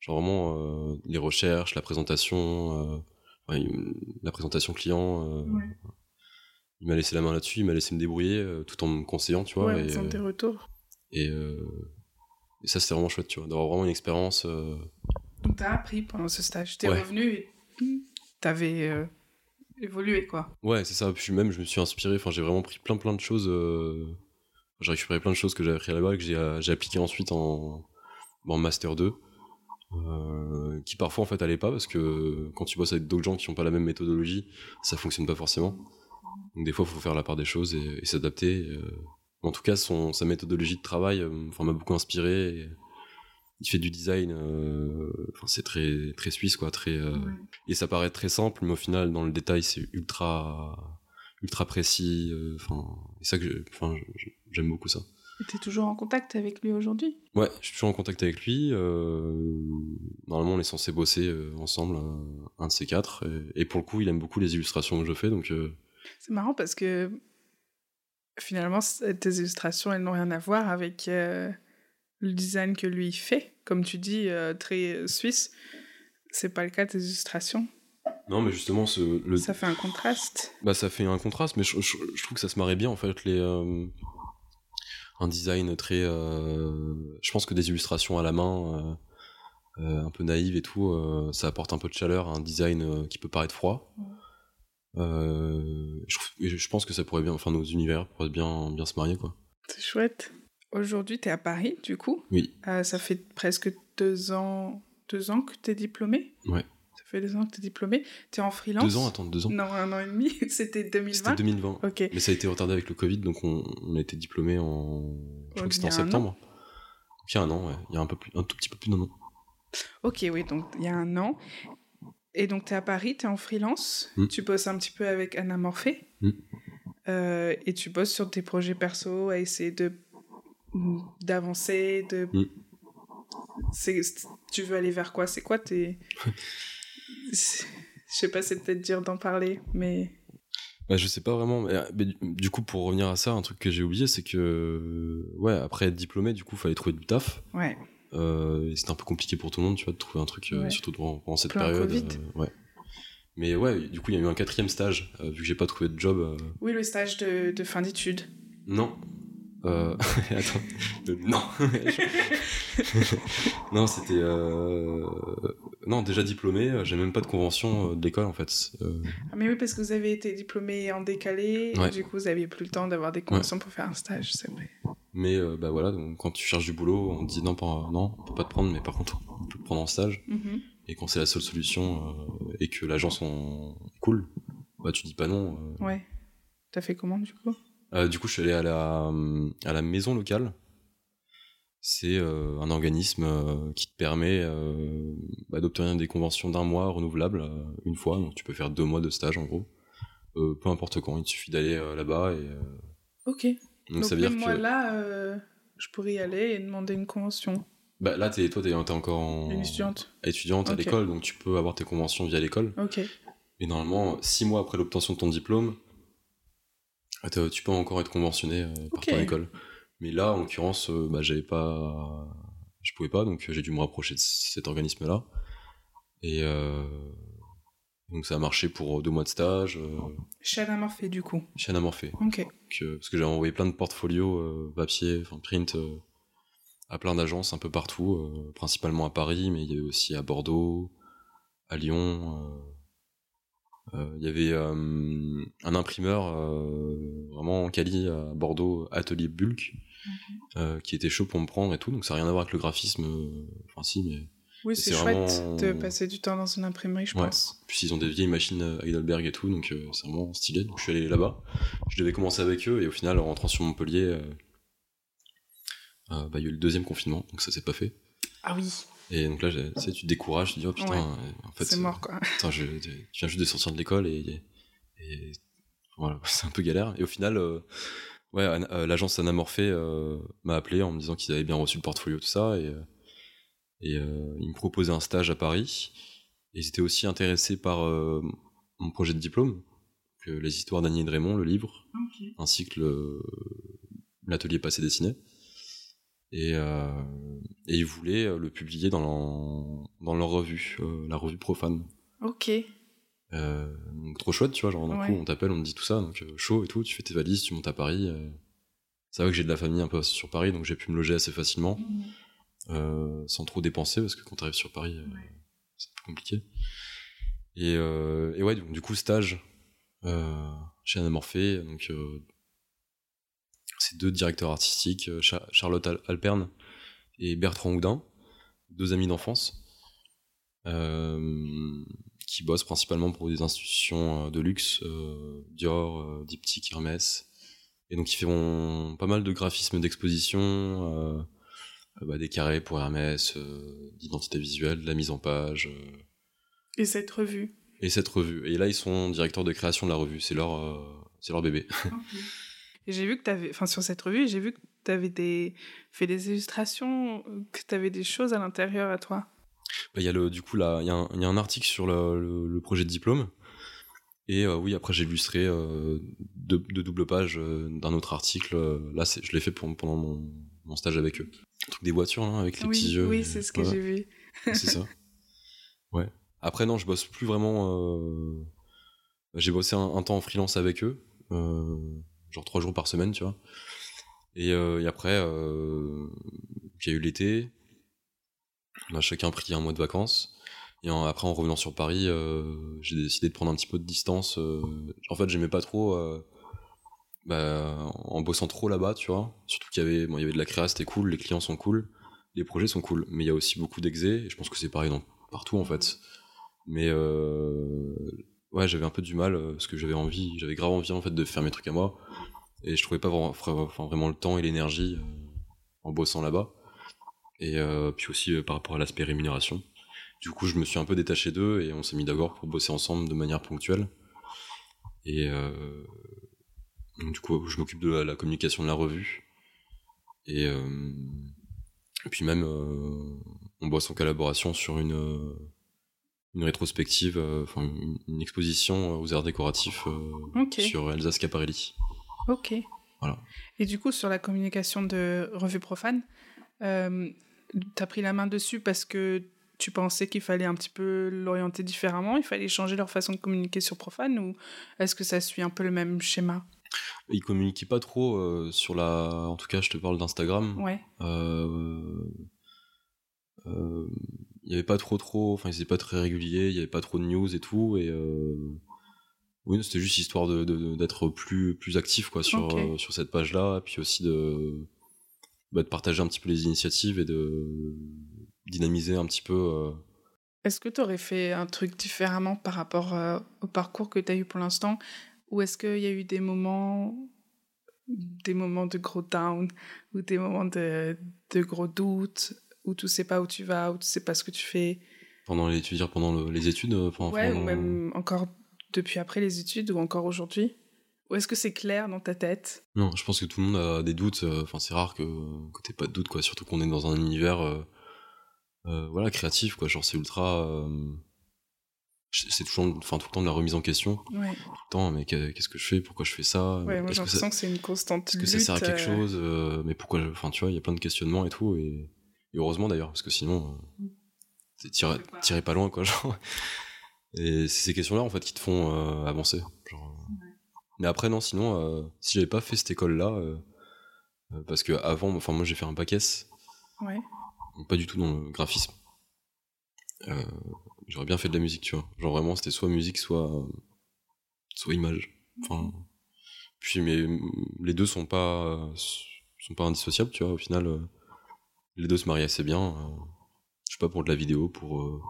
Genre vraiment euh, les recherches, la présentation, euh, ouais, la présentation client. euh, Ouais. Il m'a laissé la main là-dessus, il m'a laissé me débrouiller euh, tout en me conseillant, tu vois. Ouais, et, euh, retours. et, euh, et ça, c'était vraiment chouette, tu vois, d'avoir vraiment une expérience. euh, Donc, t'as appris pendant ce stage. T'es Ouais. revenu et t'avais euh, évolué, quoi. Ouais, c'est ça. Puis même, je me suis inspiré. Enfin, j'ai vraiment pris plein, plein de choses. euh, J'ai récupéré plein de choses que j'avais appris là-bas et que j'ai euh, j'ai appliqué ensuite en, en Master 2. euh, qui parfois en fait allaient pas parce que quand tu bosses avec d'autres gens qui n'ont pas la même méthodologie, ça fonctionne pas forcément. Donc des fois, il faut faire la part des choses et, et s'adapter. euh. En tout cas, son, sa méthodologie de travail euh, enfin, m'a beaucoup inspiré. et il fait du design, euh, enfin, c'est très, très suisse, quoi. Très, euh, Ouais. et ça paraît très simple, mais au final, dans le détail, c'est ultra, ultra précis. Enfin, c'est ça que j'aime beaucoup ça. T'es toujours en contact avec lui aujourd'hui? Ouais, je suis toujours en contact avec lui. euh, normalement, on est censé bosser euh, ensemble, euh, un de ces quatre. Et, et pour le coup, il aime beaucoup les illustrations que je fais, donc C'est marrant parce que finalement, tes illustrations, elles n'ont rien à voir avec euh, le design que lui fait. Comme tu dis, euh, très euh, suisse. C'est pas le cas de tes illustrations. non, mais justement, ce, le, Ça fait un contraste. Bah, ça fait un contraste, mais je, je- je trouve que ça se marie bien en fait. Les, euh, un design très. je pense que des illustrations à la main, un peu naïves et tout, ça apporte un peu de chaleur à un design qui peut paraître froid. Euh, je, pense que ça pourrait bien. Enfin, nos univers pourraient bien, bien se marier quoi. C'est chouette. Aujourd'hui, t'es à Paris, du coup. Oui. Euh, ça fait presque deux ans, deux ans que t'es diplômé. Ouais. Ça fait deux ans que t'es diplômé. T'es en freelance. Deux ans, attends, deux ans Non, un an et demi. C'était 2020. C'était 2020. Ok. Mais ça a été retardé avec le Covid, donc on, on a été diplômé en. Je crois que c'était en septembre. Donc, il y a un an, ouais. Il y a un, peu plus, un tout petit peu plus d'un an. Ok, oui, donc il y a un an. Et donc, tu es à Paris, tu es en freelance, Mm. tu bosses un petit peu avec Anna Morphée, Mm. euh, et tu bosses sur tes projets perso à essayer de d'avancer, de. Mm. C'est, tu veux aller vers quoi? C'est quoi tes. Je sais pas, c'est peut-être dire d'en parler, mais. Bah, je sais pas vraiment, mais, mais du- du coup, pour revenir à ça, un truc que j'ai oublié, c'est que, ouais, après être diplômé, du coup, fallait trouver du taf. Ouais. Euh, c'était un peu compliqué pour tout le monde, tu vois, de trouver un truc, euh, Ouais. surtout pendant, pendant cette Plein période. Euh, ouais. Mais ouais, du coup, il y a eu un quatrième stage, euh, vu que j'ai pas trouvé de job. euh, Oui, le stage de, de fin d'études. Non. Euh... Attends. Non. non, c'était. Non, déjà diplômé, j'ai même pas de convention de l'école en fait. Ah, mais oui, parce que vous avez été diplômé en décalé, et Ouais. du coup, vous aviez plus le temps d'avoir des conventions pour faire un stage, c'est vrai. Mais euh, bah voilà, donc, quand tu cherches du boulot, on te dit non, pas, non, on peut pas te prendre, mais par contre, on peut te prendre en stage. Mhm. Et quand c'est la seule solution euh, et que l'agence en cool, bah tu dis pas non. euh. Ouais. T'as fait comment, du coup? Euh, du coup, je suis allé à la, à la maison locale. C'est un organisme qui te permet bah, d'obtenir des conventions d'un mois renouvelables une fois. Donc tu peux faire deux mois de stage en gros. Peu importe quand, il te suffit d'aller là-bas. Et, Ok. Donc, Donc, ça veut dire même que moi, là, euh, je pourrais y aller et demander une convention. bah, là, t'es, toi, t'es, encore en... Une étudiante. étudiante à l'école, donc tu peux avoir tes conventions via l'école. Ok. Et normalement, six mois après l'obtention de ton diplôme, t'as- tu peux encore être conventionné euh, par Ok. ton école. Mais là, en l'occurrence, euh, bah, j'avais pas, je pouvais pas, donc euh, j'ai dû me rapprocher de cet organisme-là. Et euh, donc ça a marché pour deux mois de stage euh, Chez Anamorphée, du coup. Anamorphée. Ok. Donc, euh, parce que j'avais envoyé plein de portfolios euh, papier, enfin print, euh, à plein d'agences un peu partout, euh, principalement à Paris, mais il y avait aussi à Bordeaux, à Lyon. euh, euh, Il y avait euh, un imprimeur euh, vraiment quali à Bordeaux, Atelier Bulk, euh, qui était chaud pour me prendre et tout, donc ça n'a rien à voir avec le graphisme, euh, enfin si, mais Oui, C'est chouette vraiment- de passer du temps dans une imprimerie, je Ouais. pense. Puis ils ont des vieilles machines euh, Heidelberg et tout, donc euh, c'est vraiment stylé. Donc je suis allé là-bas. Je devais commencer avec eux et au final, en rentrant sur Montpellier, euh, euh, bah, il y a eu le deuxième confinement, donc ça s'est pas fait. Ah oui, Et donc là, tu sais, tu te décourages, tu te dis oh putain, Ouais. en fait, c'est mort, quoi. putain, je, je viens juste de sortir de l'école et, et voilà, c'est un peu galère. Et au final, ouais, l'agence Anamorphée m'a appelé en me disant qu'ils avaient bien reçu le portfolio, tout ça, et, et euh, ils me proposaient un stage à Paris. Et ils étaient aussi intéressés par euh, mon projet de diplôme, que les histoires d'Annie et de Raymond, le livre, ainsi que le- l'atelier passé dessiné. Et, euh, et ils voulaient euh, le publier dans leur, dans leur revue, euh, la revue Profane. Ok. Euh, donc trop chouette, tu vois, genre d'un Ouais. coup on t'appelle, on te dit tout ça, donc euh, chaud et tout, tu fais tes valises, tu montes à Paris. euh. C'est vrai que j'ai de la famille un peu sur Paris, donc j'ai pu me loger assez facilement, euh, sans trop dépenser, parce que quand t'arrives sur Paris, euh, Ouais. c'est compliqué. Et, euh, et ouais, donc, du coup stage euh, chez Anamorphée, donc euh, c'est deux directeurs artistiques, euh, Cha- Charlotte Al- Alperne et Bertrand Houdin, deux amis d'enfance, euh, qui bossent principalement pour des institutions euh, de luxe, euh, Dior, euh, Diptyque, Hermès, et donc ils font pas mal de graphismes d'exposition, euh, euh, bah, des carrés pour Hermès, euh, d'identité visuelle, de la mise en page, euh, Et cette revue. et cette revue. Et là, ils sont directeurs de création de la revue, c'est leur, euh, c'est leur bébé. Et j'ai vu que t'avais, enfin sur cette revue, j'ai vu que t'avais des, fait des illustrations, que t'avais des choses à l'intérieur à toi. Bah, Il y a le, du coup là, il y, a un- il y a un article sur le, le- le projet de diplôme. Et euh, oui, après j'ai illustré euh, deux, deux doubles pages euh, d'un autre article. euh, là, je l'ai fait pour- pendant mon, mon stage avec eux. Le truc des voitures, là, avec les oui, petits yeux. oui, c'est ce que j'ai vu. C'est ça. Ouais. Après, non, je bosse plus vraiment. euh, J'ai bossé un, un temps en freelance avec eux, euh, genre trois jours par semaine, tu vois. Et, euh, et après, il y a eu l'été. On a chacun pris un mois de vacances. Et en- après, en revenant sur Paris, j'ai décidé de prendre un petit peu de distance. En fait, j'aimais pas trop. Bah, en bossant trop là-bas, tu vois. Surtout qu'il y avait, bon, il y avait de la créa, c'était cool, les clients sont cool, les projets sont cool. Mais il y a aussi beaucoup d'exé, et je pense que c'est pareil dans, partout en fait. Mais euh, ouais, j'avais un peu du mal, euh, parce que j'avais envie, j'avais grave envie en fait de faire mes trucs à moi. Et je trouvais pas vraiment, vraiment le temps et l'énergie euh, en bossant là-bas. Et euh, puis aussi euh, par rapport à l'aspect rémunération. Du coup, je me suis un peu détaché d'eux et on s'est mis d'accord pour bosser ensemble de manière ponctuelle. Et euh, donc, du coup, je m'occupe de la, la communication de la revue. Et, et puis même, on bosse en collaboration sur une une rétrospective, enfin une, exposition aux arts décoratifs sur Elsa Schiaparelli. Ok. Voilà. Et du coup, sur la communication de Revue Profane, euh, tu as pris la main dessus parce que tu pensais qu'il fallait un petit peu l'orienter différemment, il fallait changer leur façon de communiquer sur Profane, ou est-ce que ça suit un peu le même schéma? Ils communiquaient pas trop euh, sur la. En tout cas, je te parle d'Instagram. Ouais. Euh, il n'y avait pas trop trop, enfin ils étaient pas très réguliers, il n'y avait pas trop de news et tout, et oui, c'était juste histoire d'être de, plus, plus actif quoi, sur, euh, sur cette page-là, et puis aussi de, bah, de partager un petit peu les initiatives et de dynamiser un petit peu. Euh. Est-ce que tu aurais fait un truc différemment par rapport euh, au parcours que tu as eu pour l'instant? Ou est-ce qu'il y a eu des moments, des moments de gros down, ou des moments de, de gros doutes, où tu sais pas où tu vas, où tu sais pas ce que tu fais? Pendant les, tu veux dire pendant les études Ouais, ou même encore depuis après les études ou encore aujourd'hui Ou est-ce que c'est clair dans ta tête? Non, je pense que tout le monde a des doutes. Euh, enfin, c'est rare que, que t'aies pas de doutes, quoi. Surtout qu'on est dans un univers euh, euh, voilà, créatif, quoi. Genre, c'est ultra. C'est toujours, enfin, tout le temps de la remise en question. Ouais. Tout le temps, mais qu'est-ce que je fais? Pourquoi je fais ça? Ouais, moi j'ai l'impression que, c'est une constante. Est-ce que ça sert à quelque chose Mais pourquoi Enfin, tu vois, il y a plein de questionnements et tout. Et, heureusement d'ailleurs, parce que sinon, tiré, pas loin, quoi. Genre. Et c'est ces questions-là, en fait, qui te font euh, avancer. Genre, euh. Mais après, non, sinon, euh, si j'avais pas fait cette école-là, parce que avant, enfin, moi, j'ai fait un bac S. Ouais. pas du tout dans le graphisme. J'aurais bien fait de la musique, tu vois. Genre, vraiment, c'était soit musique, soit, soit image. Enfin. Puis, mais les deux sont pas, sont pas indissociables, tu vois. Au final, les deux se marient assez bien. je sais pas, pour de la vidéo, pour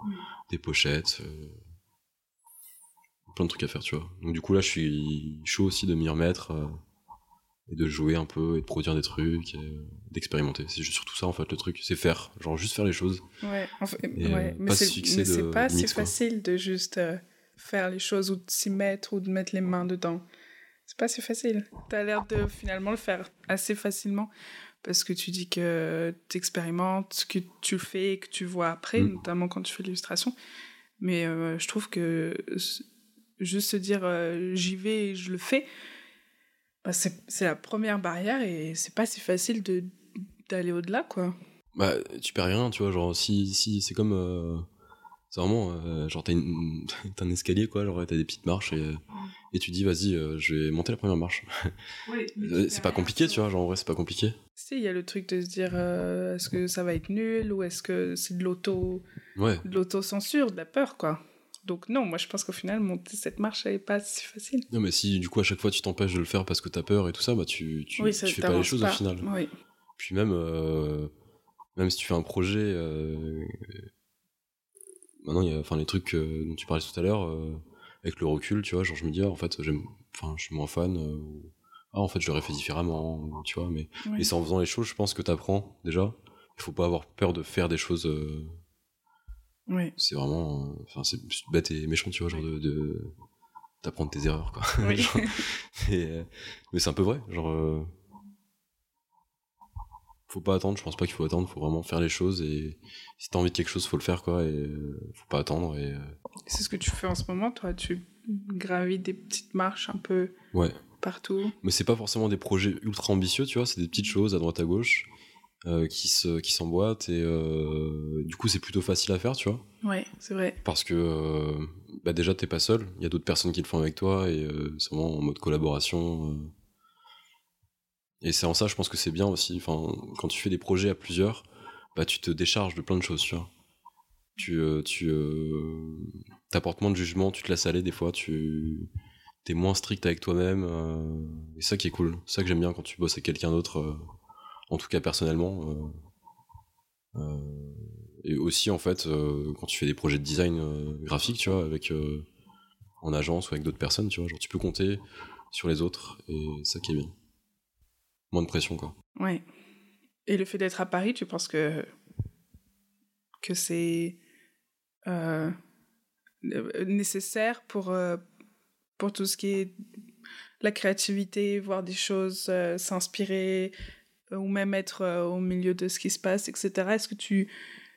des pochettes plein de trucs à faire, tu vois. Donc du coup là, je suis chaud aussi de m'y remettre euh, et de jouer un peu et de produire des trucs, d'expérimenter. C'est surtout ça en fait le truc, c'est faire, genre juste faire les choses. Ouais, fait, ouais. mais c'est pas si facile de juste euh, faire les choses ou de s'y mettre ou de mettre les mains dedans. C'est pas si facile. T'as l'air de finalement le faire assez facilement parce que tu dis que tu expérimentes, que tu le fais et que tu vois après, mm. notamment quand tu fais l'illustration. Mais euh, je trouve que juste se dire euh, j'y vais et je le fais, bah, c'est la première barrière et c'est pas si facile de d'aller au-delà, quoi. Bah, tu perds rien, tu vois, genre, si, si c'est comme. Euh, c'est vraiment. Euh, genre, t'as un escalier, quoi, genre, t'as des petites marches et, et tu dis, vas-y, je vais monter la première marche. Oui, c'est pas compliqué, tu vois, genre, en vrai, c'est pas compliqué. Si, il y a le truc de se dire, est-ce que ça va être nul ou est-ce que c'est de l'auto. Ouais. De l'autocensure, de la peur, quoi. Donc non, moi je pense qu'au final, monter cette marche, elle n'est pas si facile. Non, mais si du coup à chaque fois tu t'empêches de le faire parce que tu as peur et tout ça, bah tu, tu, fais pas les choses au final. Oui. Puis même, euh, même si tu fais un projet, euh, maintenant il y a enfin, les trucs euh, dont tu parlais tout à l'heure, avec le recul, tu vois, genre je me dis, ah, en fait, j'aime, enfin, je suis moins fan, ah en fait je l'aurais fait différemment, tu vois, mais et c'est en faisant les choses, je pense que tu apprends déjà. Il faut pas avoir peur de faire des choses c'est vraiment. Euh, enfin, c'est bête et méchant, tu vois, genre de. d'apprendre tes erreurs, quoi. Euh, mais c'est un peu vrai, genre. Euh, faut pas attendre, je pense pas qu'il faut attendre, faut vraiment faire les choses et si t'as envie de quelque chose, faut le faire, quoi, et faut pas attendre. et... C'est ce que tu fais en ce moment, toi, tu gravis des petites marches un peu. Ouais. Partout? Mais c'est pas forcément des projets ultra ambitieux, tu vois, c'est des petites choses à droite à gauche. Euh, qui se qui s'emboîtent et euh, du coup c'est plutôt facile à faire tu vois. Ouais c'est vrai. Parce que euh, bah déjà t'es pas seul. Il y a d'autres personnes qui le font avec toi et c'est vraiment en mode collaboration et c'est en ça je pense que c'est bien aussi. Enfin quand tu fais des projets à plusieurs bah tu te décharges de plein de choses tu vois. Tu tu t'apportes moins de jugement tu te laisses aller des fois tu t'es moins strict avec toi-même et ça qui est cool. C'est ça que j'aime bien quand tu bosses avec quelqu'un d'autre en tout cas personnellement. Euh, euh, et aussi en fait, euh, quand tu fais des projets de design graphique, tu vois, avec en agence ou avec d'autres personnes, tu vois, genre tu peux compter sur les autres et ça qui est bien. Moins de pression quoi. Ouais. Et le fait d'être à Paris, tu penses que que c'est nécessaire pour pour tout ce qui est la créativité, voir des choses, s'inspirer, ou même être au milieu de ce qui se passe, etc. Est-ce que tu,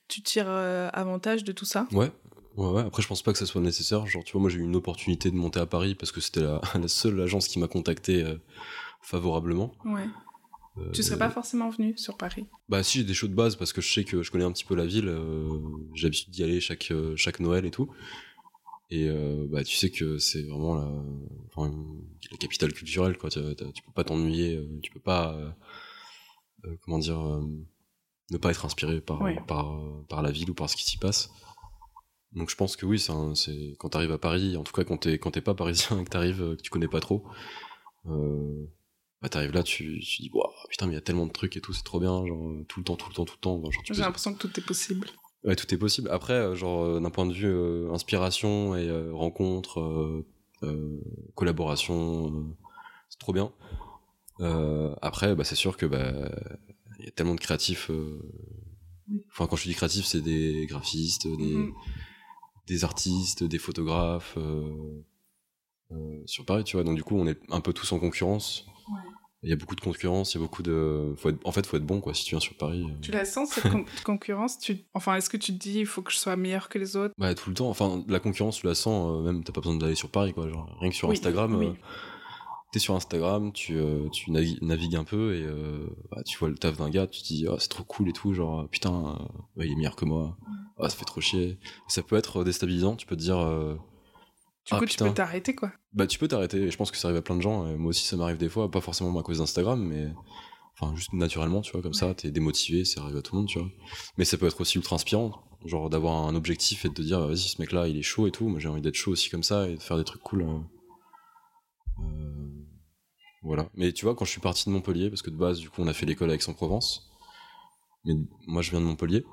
tu tires avantage de tout ça? Ouais, Ouais, ouais, après je pense pas que ça soit nécessaire. Genre, tu vois, moi j'ai eu une opportunité de monter à Paris parce que c'était la, la, seule agence qui m'a contacté favorablement. Ouais. Euh, tu serais pas forcément venu sur Paris? Bah si, j'ai des shows de base parce que je sais que je connais un petit peu la ville. Euh, j'ai l'habitude d'y aller chaque, euh, chaque Noël et tout. Et bah tu sais que c'est vraiment la, enfin, la capitale culturelle quoi. Tu, tu peux pas t'ennuyer, tu peux pas, comment dire, ne pas être inspiré par, par, par la ville ou par ce qui s'y passe. Donc je pense que oui, c'est quand t'arrives à Paris, en tout cas quand t'es quand t'es pas parisien et que t'arrives, que tu connais pas trop, euh, bah t'arrives là, tu, tu dis, wow, putain, mais il y a tellement de trucs et tout, c'est trop bien, genre, tout le temps, tout le temps, tout le temps. J'ai l'impression que tout est possible. Ouais, tout est possible. Après, euh, genre, euh, d'un point de vue euh, inspiration et rencontre, collaboration, c'est trop bien. Après, bah, c'est sûr que, bah, il y a tellement de créatifs. Enfin, quand je dis créatifs, c'est des graphistes, des, mm-hmm. des artistes, des photographes. sur Paris, tu vois. Donc, du coup, on est un peu tous en concurrence. Il y a beaucoup de concurrence, il y a beaucoup de. Faut En fait, faut être bon, quoi, si tu viens sur Paris. Euh. Tu la sens, cette concurrence? Tu... Enfin, est-ce que tu te dis, il faut que je sois meilleur que les autres? Ouais, tout le temps. Enfin, la concurrence, tu la sens, euh, même, t'as pas besoin d'aller sur Paris, quoi. Genre, rien que sur Instagram. Oui. Euh, t'es sur Instagram, tu, tu navigues, un peu et bah, tu vois le taf d'un gars, tu te dis, oh, c'est trop cool et tout, genre, putain, il est meilleur que moi. Ah, ça fait trop chier. Ça peut être déstabilisant, tu peux te dire du ah, coup, tu peux t'arrêter, quoi. Bah, tu peux t'arrêter. Je pense que ça arrive à plein de gens. moi aussi, ça m'arrive des fois, pas forcément à cause d'Instagram, mais enfin, juste naturellement, tu vois, comme ça, t'es démotivé, ça arrive à tout le monde, tu vois. Mais ça peut être aussi ultra inspirant, genre d'avoir un objectif et de te dire, vas-y, ce mec-là, il est chaud et tout. Moi, j'ai envie d'être chaud aussi comme ça et de faire des trucs cool. Hein. Euh, voilà. Mais tu vois, quand je suis parti de Montpellier, parce que de base, du coup, on a fait l'école à Aix-en-Provence. Mais moi, je viens de Montpellier.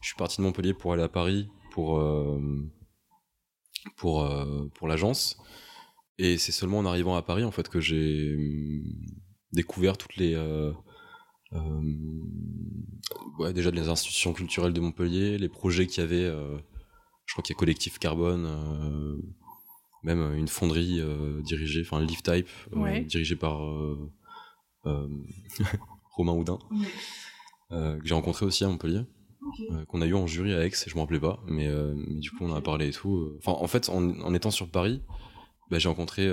Je suis parti de Montpellier pour aller à Paris pour. Euh, pour, euh, pour l'agence. Et c'est seulement en arrivant à Paris en fait que j'ai hum, découvert toutes les ouais, déjà les institutions culturelles de Montpellier, les projets qu'il y avait. je crois qu'il y a Collectif Carbone, même une fonderie dirigée, enfin Live Type, dirigée par Romain Houdin, que j'ai rencontré aussi à Montpellier. Euh, qu'on a eu en jury à Aix, je me rappelais pas, mais, euh, du coup on en a parlé et tout. Euh. Enfin, en fait, en, étant sur Paris, bah, j'ai rencontré,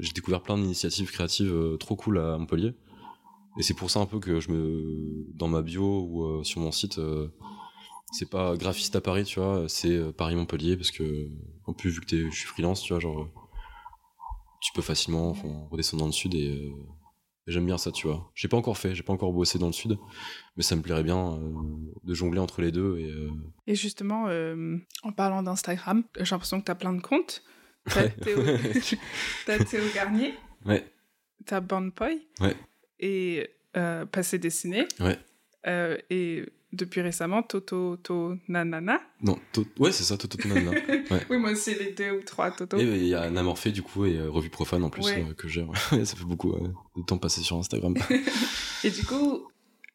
j'ai découvert plein d'initiatives créatives trop cool à Montpellier. Et c'est pour ça un peu que je me, dans ma bio ou sur mon site, c'est pas graphiste à Paris, tu vois, c'est Paris-Montpellier parce que, en plus, vu que je suis freelance, tu vois, genre, tu peux facilement redescendre dans le sud et J'aime bien ça, tu vois. J'ai pas encore fait, j'ai pas encore bossé dans le sud, mais ça me plairait bien euh, de jongler entre les deux. Et, euh, et justement, euh, en parlant d'Instagram, j'ai l'impression que t'as plein de comptes. T'as ouais. Théo... Théo Garnier. Ouais. T'as Bandpoy. Ouais. Et Passé Dessiné. Ouais. et depuis récemment Toto to Nanana. Non, ouais, c'est ça, Toto to Nanana. Ouais. oui, moi aussi, les deux ou trois Toto. Et il y a Namorphée, du coup, et euh, Revue Profane en plus, euh, que j'ai. ça fait beaucoup euh, de temps passé sur Instagram. et du coup,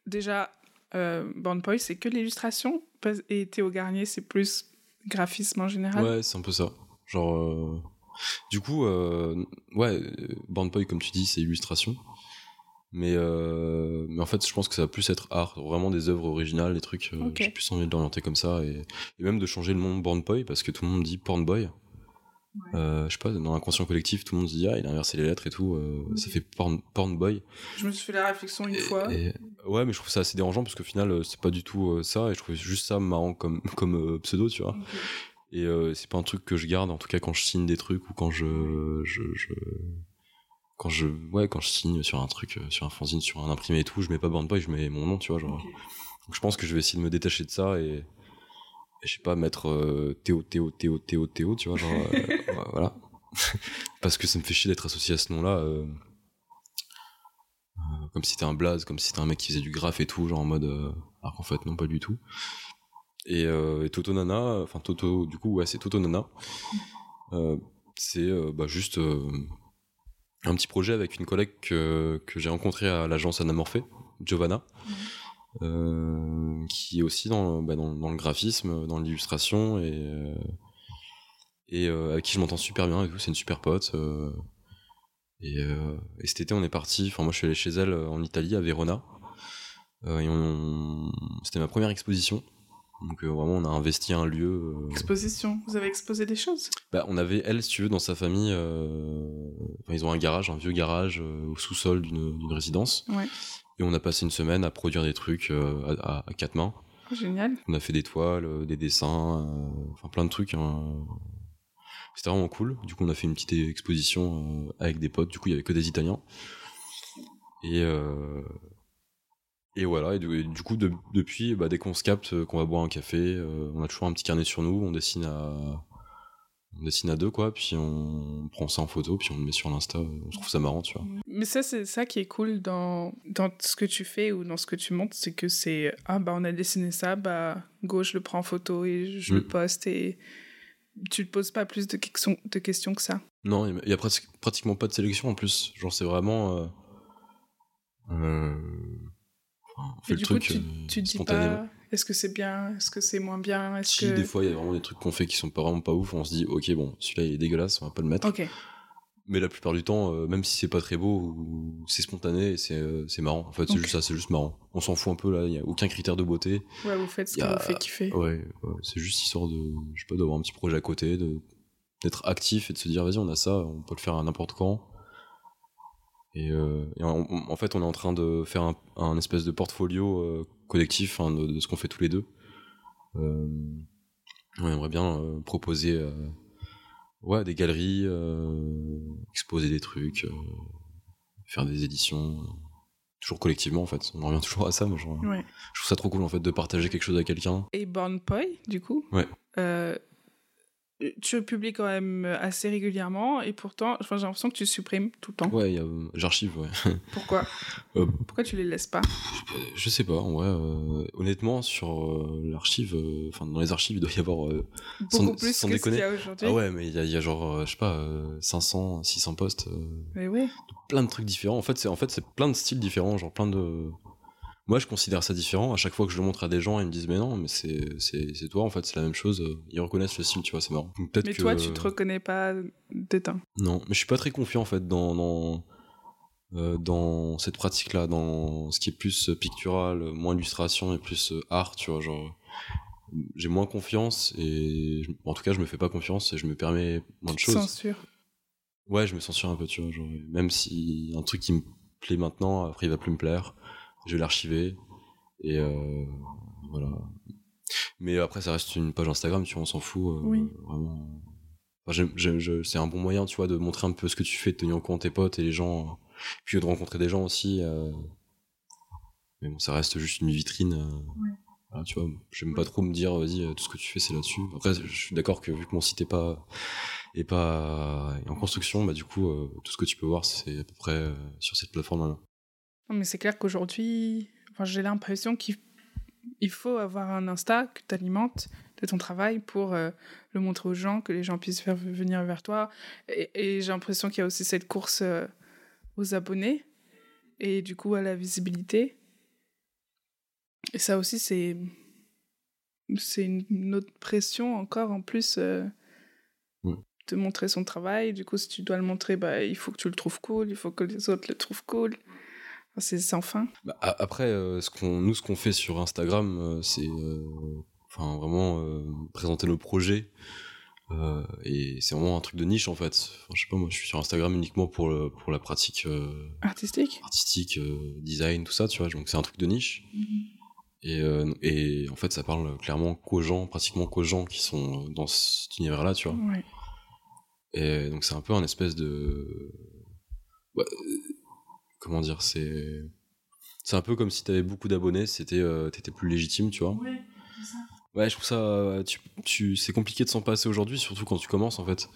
déjà, euh, Boy, c'est que l'illustration, et Théo Garnier, c'est plus graphisme en général? Ouais, c'est un peu ça. Genre. Du coup, ouais, Boy, comme tu dis, c'est illustration. Mais, euh, mais en fait, je pense que ça va plus être art, vraiment des œuvres originales, des trucs. Euh, J'ai plus envie de l'orienter comme ça et, et, même de changer le nom Born Boy parce que tout le monde dit Porn Boy. Ouais. Euh, je sais pas, dans l'inconscient collectif, tout le monde se dit ah il a inversé les lettres et tout, euh, ça fait porn, porn boy. Je me suis fait la réflexion une fois. ouais, mais je trouve ça assez dérangeant parce qu'au final c'est pas du tout ça et je trouve juste ça marrant comme comme pseudo, tu vois. Et c'est pas un truc que je garde, en tout cas quand je signe des trucs ou quand je, je, je quand je ouais quand je signe sur un truc euh, sur un fanzine sur un imprimé et tout je mets pas Born Boy je mets mon nom tu vois genre. Donc je pense que je vais essayer de me détacher de ça et, je sais pas mettre euh, Théo Théo Théo Théo Théo tu vois genre euh, voilà. Parce que ça me fait chier d'être associé à ce nom là comme si c'était un blaze comme si c'était un mec qui faisait du graphe et tout genre en mode alors qu'en fait non pas du tout. Et, et Toto Nana enfin Toto du coup ouais c'est Toto Nana. C'est bah juste un petit projet avec une collègue que, que j'ai rencontrée à l'agence Anamorphée, Giovanna, mhm. euh, qui est aussi dans, bah, dans, dans, le graphisme, dans l'illustration et, euh, et euh, avec qui je m'entends super bien et tout. C'est une super pote. Euh, et, et, cet été, on est parti. Enfin, moi, je suis allé chez elle en Italie, à Verona. Et on... C'était ma première exposition. Donc euh, vraiment, on a investi un lieu. euh, Exposition. Vous avez exposé des choses? Bah, on avait elle, si tu veux, dans sa famille. euh, enfin, ils ont un garage, un vieux garage au sous-sol d'une résidence. Ouais. Et on a passé une semaine à produire des trucs à, quatre mains. Génial. On a fait des toiles, des dessins, enfin plein de trucs. hein. C'était vraiment cool. Du coup, on a fait une petite exposition avec des potes. Du coup, il y avait que des Italiens. Et et voilà. Et du, coup, de- depuis, bah, dès qu'on se capte, euh, qu'on va boire un café, euh, on a toujours un petit carnet sur nous. On dessine à on dessine à deux quoi. Puis on prend ça en photo, puis on le met sur l'Insta. On trouve ça marrant, tu vois. Mais ça, c'est ça qui est cool dans, dans ce que tu fais ou dans ce que tu montres, c'est que c'est ah bah on a dessiné ça, bah go, je le prends en photo et je le Mm. poste et tu te poses pas plus de questions, de questions que ça. Non, il y a prati- pratiquement pas de sélection en plus. Genre, c'est vraiment. euh, euh, on fait Et le du coup, truc tu, euh, tu dis pas est-ce que c'est bien, est-ce que c'est moins bien, est-ce Si que des fois il y a vraiment des trucs qu'on fait qui sont pas vraiment pas ouf, on se dit ok bon celui-là il est dégueulasse, on va pas le mettre. Mais la plupart du temps, euh, même si c'est pas très beau, c'est spontané et c'est euh, c'est marrant. En fait c'est juste ça, c'est juste marrant. On s'en fout un peu là, il y a aucun critère de beauté. Ouais, vous faites ce a- vous fait kiffer. Ouais, ouais, c'est juste histoire de je sais pas d'avoir un petit projet à côté, d'être actif et de se dire vas-y on a ça, on peut le faire à n'importe quand. Et, euh, et en, en fait, on est en train de faire un, un espèce de portfolio euh, collectif hein, de, de ce qu'on fait tous les deux. Euh, on aimerait bien euh, proposer euh, ouais, des galeries, euh, exposer des trucs, euh, faire des éditions. euh, toujours collectivement, en fait. On en revient toujours à ça, moi. Genre, Ouais. Je trouve ça trop cool, en fait, de partager quelque chose à quelqu'un. Et Born Poi, du coup? Ouais. Euh, tu publies quand même assez régulièrement et pourtant, j'ai l'impression que tu supprimes tout le temps. Ouais, euh, j'archive, ouais. Pourquoi? Euh, Pourquoi tu les laisses pas? Je sais pas, en vrai. euh, honnêtement, sur euh, l'archive, euh, enfin, dans les archives, il doit y avoir. euh, Sans- Beaucoup plus sans que ce qu'il y a aujourd'hui. Ah ouais, mais il y, a- il y a genre, euh, je sais pas, euh, 500, 600 postes, euh, Mais plein de trucs différents. En fait, c'est en fait, c'est plein de styles différents, genre plein de. Moi, je considère ça différent. À chaque fois que je le montre à des gens, ils me disent, mais non, mais c'est c'est c'est toi, en fait, c'est la même chose. Ils reconnaissent le style, tu vois, c'est marrant. Donc, Peut-être Mais que. toi, tu te reconnais pas dedans. Non, mais je suis pas très confiant en fait dans dans, euh, dans cette pratique-là, dans ce qui est plus pictural, moins illustration et plus euh, art, tu vois, genre j'ai moins confiance et en tout cas je me fais pas confiance et je me permets moins de choses. Censure. Ouais, je me censure un peu, tu vois, genre même si un truc qui me plaît maintenant, après il va plus me plaire, je vais l'archiver et euh, voilà. Mais après ça reste une page Instagram, tu vois, on s'en fout euh, Oui. vraiment. Enfin, c'est un bon moyen, tu vois, de montrer un peu ce que tu fais, de tenir en compte tes potes et les gens, euh, puis de rencontrer des gens aussi. Mais bon, ça reste juste une vitrine. euh. Voilà, tu vois, j'aime pas trop me dire, vas-y, tout ce que tu fais, c'est là-dessus. Après, je suis d'accord que vu que mon site est pas, est pas est en construction, bah du coup, euh, tout ce que tu peux voir, c'est à peu près euh, sur cette plateforme-là. Mais c'est clair qu'aujourd'hui, enfin, j'ai l'impression qu'il il faut avoir un Insta que tu alimentes de ton travail pour euh, le montrer aux gens, que les gens puissent faire venir vers toi. Et, et j'ai l'impression qu'il y a aussi cette course euh, aux abonnés et du coup à la visibilité. Et ça aussi, c'est c'est une, une autre pression encore en plus euh, Ouais. de montrer son travail. Du coup, si tu dois le montrer, bah, il faut que tu le trouves cool, il faut que les autres le trouvent cool. C'est sans fin. Bah, après, euh, ce qu'on, nous, ce qu'on fait sur Instagram, euh, c'est, euh, enfin, vraiment présenter nos projets. Et c'est vraiment un truc de niche en fait. Enfin, je sais pas, moi, je suis sur Instagram uniquement pour le, pour la pratique Artistique? artistique, design, tout ça, tu vois. Donc c'est un truc de niche. Et, euh, et en fait, ça parle clairement qu'aux gens, pratiquement qu'aux gens qui sont dans cet univers-là, tu vois. Ouais. Et donc c'est un peu un espèce de... Ouais, euh, comment dire, c'est... C'est un peu comme si t'avais beaucoup d'abonnés, c'était, euh, t'étais plus légitime, tu vois. Ouais, je trouve ça... Tu, tu, c'est compliqué de s'en passer aujourd'hui, surtout quand tu commences, en fait.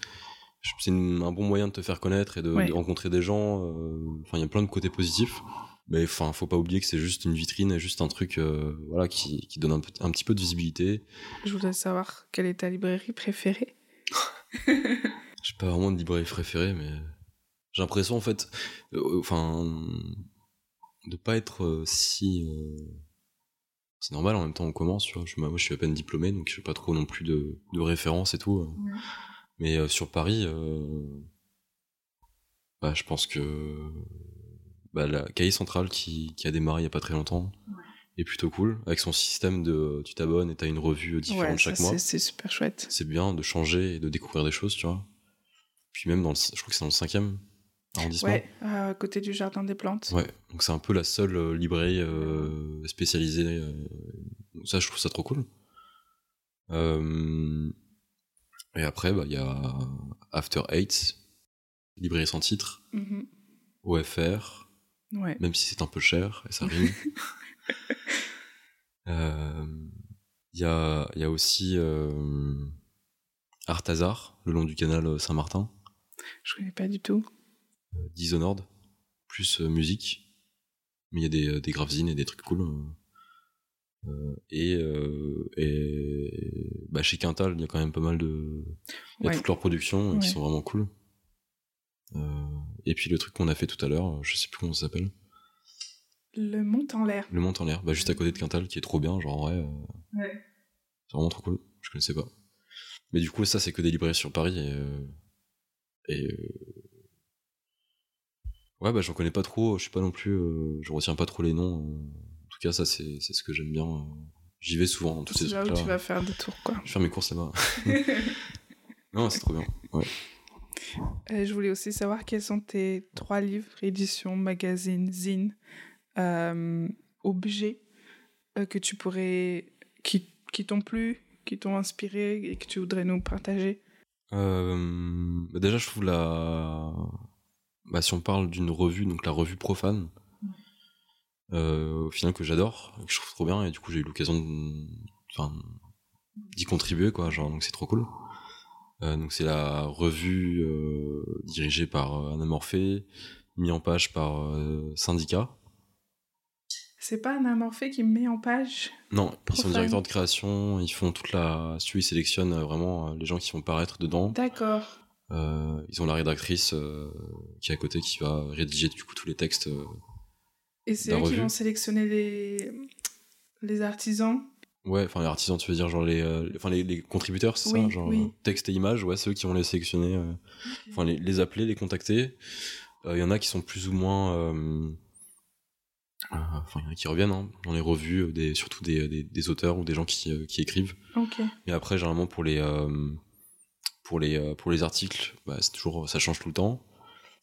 C'est un bon moyen de te faire connaître et de, Ouais. de rencontrer des gens. euh, Enfin, il y a plein de côtés positifs. Mais enfin, faut pas oublier que c'est juste une vitrine, et juste un truc euh, voilà, qui, qui donne un, peu- un petit peu de visibilité. Je voudrais savoir quelle est ta librairie préférée. J'ai pas vraiment de librairie préférée, mais j'ai l'impression en fait, euh, enfin, de pas être euh, si. euh, C'est normal en même temps on commence, tu vois. Je, moi je suis à peine diplômé, donc j'ai pas trop non plus de, de références et tout. euh. Mais euh, sur Paris, euh, bah, je pense que bah, la Cahier Centrale qui, qui a démarré il y a pas très longtemps, est plutôt cool avec son système de tu t'abonnes et t'as une revue différente Ouais, chaque ça, mois. c'est- c'est super chouette. C'est bien de changer et de découvrir des choses, tu vois. Puis même dans le, je crois que c'est dans le cinquième arrondissement. Ouais, à côté du jardin des plantes. Ouais, donc c'est un peu la seule euh, librairie euh, spécialisée. euh, ça, je trouve ça trop cool. Et après, bah, il y a After Eight, librairie sans titre, Mhm. OFR, Ouais. même si c'est un peu cher, et ça rime. Euh, Il y, a, y a aussi euh, Artazar, le long du canal Saint-Martin, Je connais pas du tout. Dishonored, plus euh, musique. Mais il y a des, euh, des et des trucs cool. euh. Euh, et euh, et bah, chez Quintal, il y a quand même pas mal de. Il y a Ouais. toutes leurs productions euh, qui sont vraiment cool. Euh, et puis le truc qu'on a fait tout à l'heure, je sais plus comment ça s'appelle. Le monte en l'air. Le Mont en l'air, bah, juste à côté de Quintal, qui est trop bien, genre en vrai. euh, Ouais. C'est vraiment trop cool. Je connaissais pas. Mais du coup, ça, c'est que des librairies sur Paris et. euh, et euh, Ouais, bah, j'en connais pas trop. Je sais pas non plus. euh, je retiens pas trop les noms. euh. En tout cas, ça, c'est c'est ce que j'aime bien. euh. J'y vais souvent dans tous ces C'est là où tu vas faire des tours, quoi. Je fais mes courses là-bas. non, c'est trop bien. Ouais. Euh, je voulais aussi savoir quels sont tes trois livres, éditions, magazines, zine, euh, objets euh, que tu pourrais. qui, qui t'ont plu, qui t'ont inspiré et que tu voudrais nous partager? Bah, déjà, je trouve la. Bah, si on parle d'une revue, donc la revue profane, euh, au final que j'adore, que je trouve trop bien, et du coup j'ai eu l'occasion d'y contribuer, quoi, genre, donc c'est trop cool. Euh, donc c'est la revue euh, dirigée par Anna Morphée, mise en page par Syndicat. C'est pas un amorphé qui me met en page Non, ils sont directeurs de création, ils font toute la. Ils sélectionnent vraiment les gens qui vont paraître dedans. D'accord. Euh, ils ont la rédactrice euh, qui est à côté qui va rédiger du coup tous les textes. euh. Et c'est eux qui vont sélectionner les, les artisans Ouais, enfin les artisans, tu veux dire genre les, enfin les, les contributeurs, c'est Oui, ça, genre oui. texte et images, ouais, c'est eux qui vont les sélectionner, enfin les, les appeler, les contacter. Il y en a qui sont plus ou moins, enfin il y en a qui reviennent hein, dans les revues, des, surtout des, des, des auteurs ou des gens qui, qui écrivent. Ok. Et après, généralement, pour les, pour les, euh, pour les articles, bah, c'est toujours, ça change tout le temps.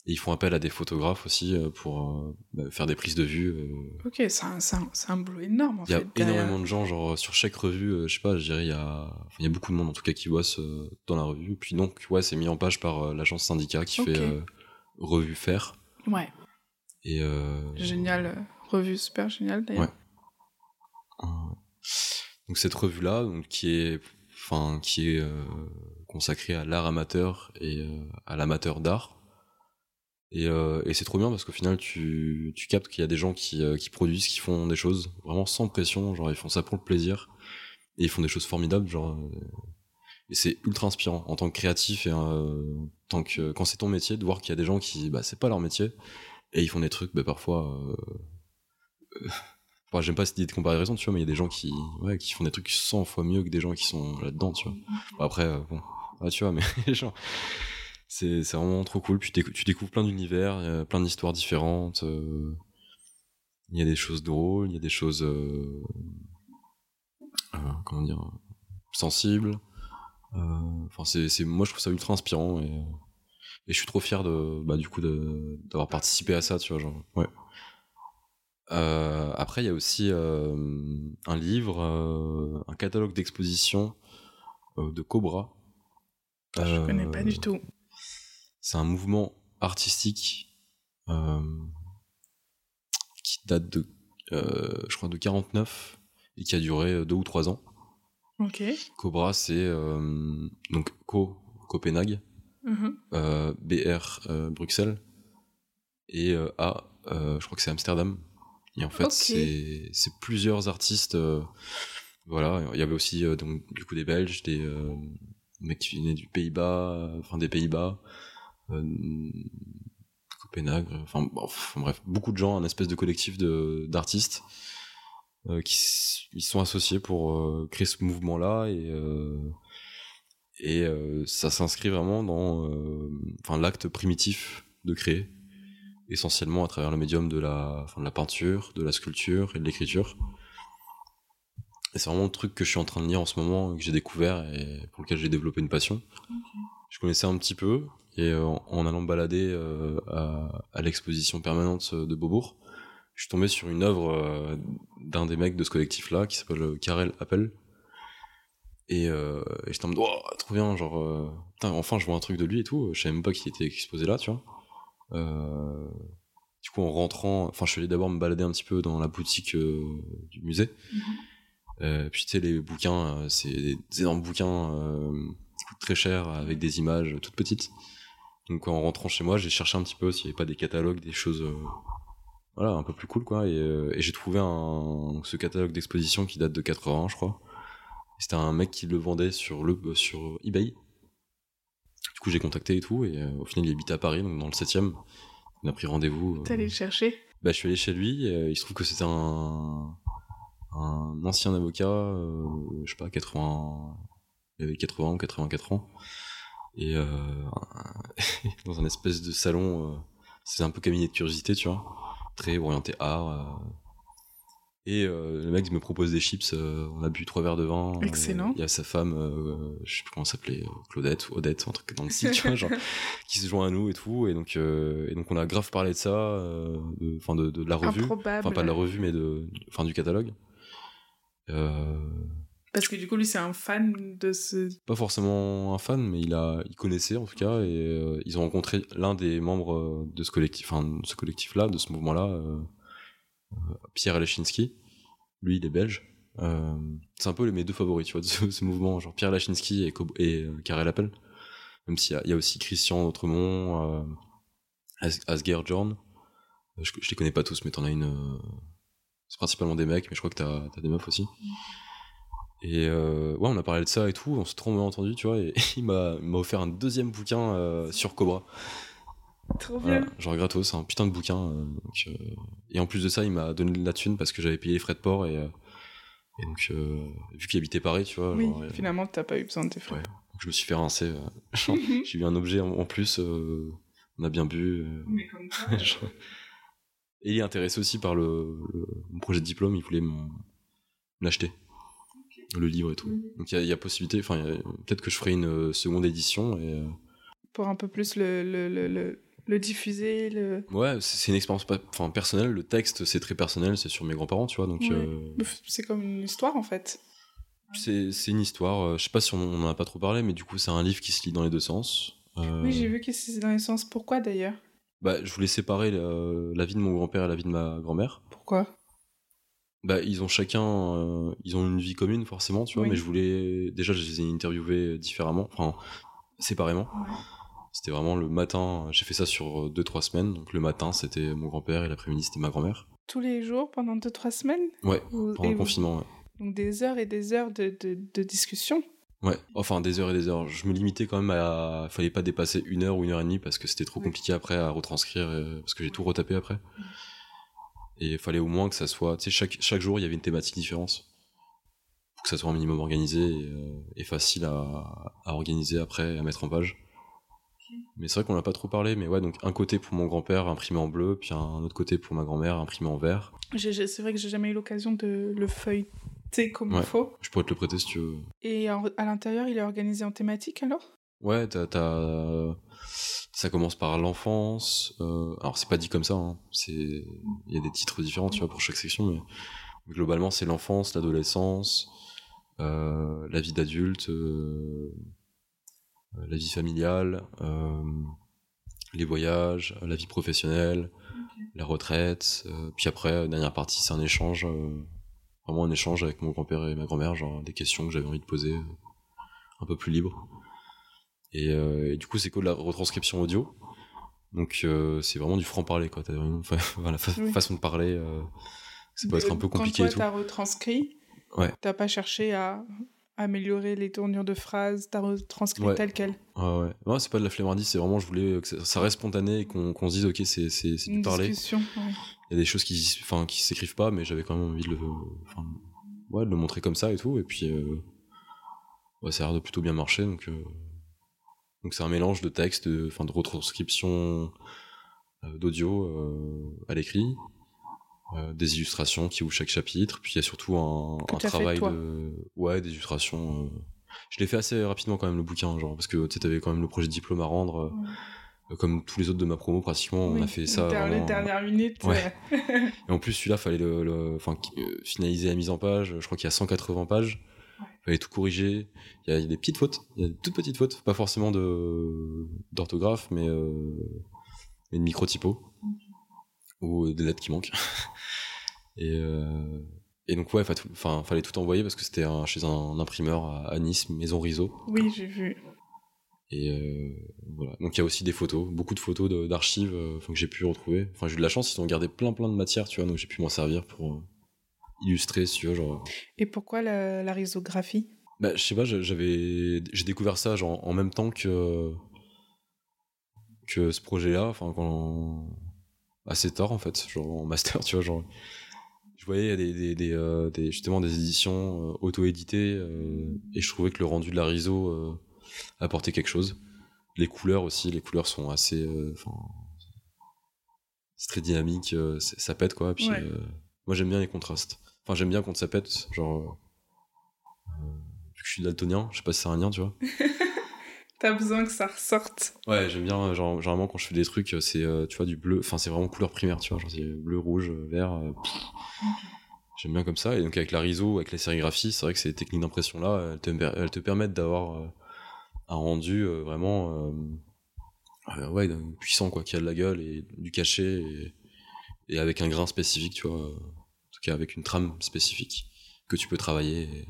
Et ils font appel à des photographes aussi euh, pour euh, bah, faire des prises de vue. Ok, c'est un, un- un boulot énorme en Il y a fait. énormément de gens, genre sur chaque revue, je sais pas, je dirais, il y a, enfin, il y a beaucoup de monde en tout cas qui bosse dans la revue. Puis donc, ouais, c'est mis en page par l'agence syndicat qui fait euh, revue faire. Ouais, Et euh, génial. Revue super génial d'ailleurs. Ouais. Euh, donc cette revue là donc qui est enfin qui est euh, consacrée à l'art amateur et euh, à l'amateur d'art. Et, euh, et c'est trop bien parce qu'au final tu, tu captes qu'il y a des gens qui, euh, qui produisent qui font des choses vraiment sans pression genre ils font ça pour le plaisir et ils font des choses formidables genre et c'est ultra inspirant. En tant que créatif et tant que quand c'est ton métier de voir qu'il y a des gens qui bah c'est pas leur métier et ils font des trucs bah, parfois j'aime pas cette idée de comparaison, tu vois, mais il y a des gens qui, qui font des trucs 100 fois mieux que des gens qui sont là-dedans, tu vois. Après, bon, tu vois, mais genre, c'est, vraiment trop cool. Tu, tu découvres plein d'univers, plein d'histoires différentes. euh, Il y a des choses drôles, il y a des choses, euh, euh, comment dire, sensibles. Enfin, c'est, moi, je trouve ça ultra inspirant et, je suis trop fier de, bah, du coup, d'avoir participé à ça, tu vois, genre, ouais. Après, il y a aussi un livre, un catalogue d'exposition de Cobra. Je connais pas Euh, du tout. C'est un mouvement artistique euh, qui date de, euh, je crois, de 49 et qui a duré euh, deux ou trois ans. Ok. Cobra, c'est euh, donc Co Copenhague, Mhm. euh, BR euh, Bruxelles et euh, A, euh, je crois que c'est Amsterdam. Et en fait, c'est c'est plusieurs artistes. euh, voilà, il y avait aussi euh, donc du coup des Belges, des euh, mecs qui venaient du Pays-Bas, euh, enfin des Pays-Bas, euh, Copenhague, enfin bref, beaucoup de gens, un espèce de collectif d'artistes euh, qui ils sont associés pour créer ce mouvement-là et et ça s'inscrit vraiment dans enfin l'acte primitif de créer essentiellement à travers le médium de la enfin, de la peinture de la sculpture et de l'écriture Et c'est vraiment le truc que je suis en train de lire en ce moment, que j'ai découvert et pour lequel j'ai développé une passion. Je connaissais un petit peu, et euh, en allant me balader euh, à, à l'exposition permanente de Beaubourg, je suis tombé sur une œuvre euh, d'un des mecs de ce collectif-là, qui s'appelle Karel Appel. Et, euh, et j'étais en mode, oh, trop bien, genre, euh, putain, enfin je vois un truc de lui et tout, je savais même pas qu'il était exposé là, tu vois. Euh, du coup, en rentrant, enfin, je suis allé d'abord me balader un petit peu dans la boutique du musée. Euh, puis tu sais, les bouquins, c'est des énormes bouquins qui coûtent très cher avec des images toutes petites. Donc en rentrant chez moi, j'ai cherché un petit peu s'il n'y avait pas des catalogues, des choses euh, voilà, un peu plus cool quoi. Et, euh, et j'ai trouvé un, ce catalogue d'exposition qui date de 80, je crois. C'était un mec qui le vendait sur, le, euh, sur eBay. Du coup, j'ai contacté et tout, et euh, au final, il habitait à Paris, donc dans le 7ème. On a pris rendez-vous. T'es allé le chercher? Bah, je suis allé chez lui, et, il se trouve que c'était un, un ancien avocat, je sais pas, 80, il avait 80 ou 84 ans. Et euh, dans un espèce de salon euh, c'est un peu cabinet de curiosité tu vois. Très orienté art euh, et le mec me propose des chips on a bu trois verres de vin excellent. il y a sa femme je sais plus comment s'appelait Claudette ou Odette un truc dans le style tu vois genre qui se joint à nous et tout. Et donc et donc on a grave parlé de ça enfin de, de, de, la revue. Enfin pas de la revue mais de enfin du catalogue euh, parce que du coup, lui, c'est un fan de ce. Pas forcément un fan, mais il a, il connaissait en tout cas, et euh, ils ont rencontré l'un des membres euh, de ce collectif, enfin, de ce collectif-là, de ce mouvement-là, euh, Pierre Lachinski. Lui, il est belge. c'est un peu mes deux favoris, tu vois, de ce, mouvement, genre Pierre Lachinski et, et Karel Appel. Même s'il y, y, a aussi Christian Autremont, Asger Jorn. Je, je, les connais pas tous, mais t'en as une. C'est principalement des mecs, mais je crois que t'as as des meufs aussi. Et euh, ouais, on a parlé de ça et tout, on s'est trop bien entendu, tu vois, et il m'a offert un deuxième bouquin euh, sur Cobra. Trop bien. Voilà, genre gratos, un putain de bouquin. Euh, donc, et en plus de ça, il m'a donné de la thune parce que j'avais payé les frais de port et, et donc, vu qu'il habitait Paris, tu vois. Oui, genre, finalement, t'as pas eu besoin de tes frais. Ouais, donc je me suis fait rincer. J'ai eu un objet en, en plus, on a bien bu. Mais comme ça. genre... Et il est intéressé aussi par le, le, mon projet de diplôme, il voulait l'acheter le livre et tout. Mhm. Donc il y, y, a possibilité, enfin peut-être que je ferai une euh, seconde édition et euh... pour un peu plus le, le, le, le diffuser. Le... Ouais, c'est une expérience enfin personnelle. Le texte c'est très personnel, c'est sur mes grands-parents, tu vois. Donc ouais. euh... c'est comme une histoire en fait. C'est une histoire. Je sais pas si on, on en a pas trop parlé, mais du coup c'est un livre qui se lit dans les deux sens. Euh, Oui, j'ai vu que c'est dans les sens. Pourquoi d'ailleurs? Bah, je voulais séparer la vie de mon grand-père et la vie de ma grand-mère. Pourquoi? Bah, ils ont chacun, euh, ils ont une vie commune forcément, tu vois, Oui. mais je voulais, déjà, je les ai interviewés différemment, enfin, séparément. Ouais. C'était vraiment le matin, j'ai fait ça sur 2-3 semaines, donc le matin c'était mon grand-père et l'après-midi c'était ma grand-mère. Tous les jours pendant 2-3 semaines? Ouais, Ou- pendant et le vous- confinement, ouais. Donc des heures et des heures de, de, de discussion? Ouais, enfin des heures et des heures. Je me limitais quand même à. Fallait pas dépasser une heure ou une heure et demie parce que c'était trop Oui. compliqué après à retranscrire, euh, parce que j'ai tout retapé après. Et il fallait au moins que ça soit. Tu sais, chaque, chaque jour il y avait une thématique différente. Pour que ça soit un minimum organisé et, euh, et facile à, à organiser après, à mettre en page. Mais c'est vrai qu'on n'a pas trop parlé, mais ouais, donc un côté pour mon grand-père imprimé en bleu, puis un autre côté pour ma grand-mère imprimé en vert. C'est vrai que j'ai jamais eu l'occasion de le feuilleter comme il Ouais. faut. Je pourrais te le prêter si tu veux. Et en- à l'intérieur, il est organisé en thématique alors? Ouais, t'as- ça commence par l'enfance. euh, Alors c'est pas dit comme ça. Hein. Il y a des titres différents, tu vois, pour chaque section, mais globalement c'est l'enfance, l'adolescence, euh, la vie d'adulte, euh, la vie familiale, euh, les voyages, la vie professionnelle, la retraite. puis après, dernière partie, c'est un échange, vraiment un échange avec mon grand-père et ma grand-mère, genre des questions que j'avais envie de poser, euh, un peu plus libre. Et, euh, et du coup, c'est que de la retranscription audio. Donc, euh, c'est vraiment du franc-parler, quoi. T'as vraiment fa- Oui. façon de parler. euh, ça peut être un peu compliqué Quand toi, t'as retranscrit, Ouais. t'as pas cherché à améliorer les tournures de phrases, t'as retranscrit Ouais. tel quel. Ouais, ouais. Non, c'est pas de la flemmardise, c'est vraiment, je voulais que ça, ça reste spontané et qu'on qu'on se dise, ok, c'est du parler. ouais. Il y a des choses qui, enfin, qui s'écrivent pas, mais j'avais quand même envie de le, ouais, de le montrer comme ça et tout. Et puis, euh, ouais, ça a l'air de plutôt bien marcher. Donc, euh, donc c'est un mélange de texte, de, enfin, de retranscription euh, d'audio euh, à l'écrit, euh, des illustrations qui ouvrent chaque chapitre. Puis il y a surtout un, fait, travail de. Ouais, des illustrations. euh. Je l'ai fait assez rapidement quand même, le bouquin, genre, parce que tu avais quand même le projet de diplôme à rendre. euh, Ouais. Comme tous les autres de ma promo, pratiquement, on a Oui, fait ça. Dans les vraiment- dernières minutes. Ouais. Et en plus, celui-là, fallait le, le- enfin, finaliser la mise en page. Je crois qu'il y a 180 pages. Ouais. Fallait tout corriger. Il y, a, des petites fautes. Il y a des toutes petites fautes. Pas forcément de d'orthographe, mais, euh, mais de micro-typo. Ou des lettres qui manquent. et, euh, et donc, ouais, enfin, fallait tout envoyer parce que c'était un- chez un imprimeur à, à Nice, Maison Riso. Oui, j'ai vu. Et euh, voilà. Donc il y a aussi des photos, beaucoup de photos d'archives euh, que j'ai pu retrouver. Enfin, j'ai eu de la chance, ils ont gardé plein plein de matières, tu vois, donc j'ai pu m'en servir pour euh, illustrer, si tu veux, genre. Et pourquoi la, la risographie Bah, je sais pas, j'a- j'avais, j'ai découvert ça genre en même temps que que ce projet-là, enfin quand assez tard en fait, genre en master, tu vois, genre. Je voyais des, des, des, euh, des- justement des éditions euh, auto-éditées euh, et je trouvais que le rendu de la RISO euh, apportait quelque chose. Les couleurs aussi, les couleurs sont assez, euh, c'est très dynamique, euh, ça pète quoi. Puis Ouais. euh, moi j'aime bien les contrastes. Enfin j'aime bien quand ça pète, genre euh, vu que je suis daltonien, je sais pas si c'est un lien, tu vois. T'as besoin que ça ressorte. Ouais, j'aime bien, genre, généralement quand je fais des trucs, c'est, euh, tu vois, du bleu, enfin c'est vraiment couleur primaire, tu vois, genre c'est bleu, rouge, vert. euh. J'aime bien comme ça, et donc avec la RISO, avec la sérigraphie, c'est vrai que ces techniques d'impression là, elles te, elles te permettent d'avoir euh, un rendu euh, vraiment, euh, euh, ouais, puissant quoi, qui a de la gueule et du cachet, et, et avec un grain spécifique, tu vois, euh, en tout cas avec une trame spécifique que tu peux travailler. Et,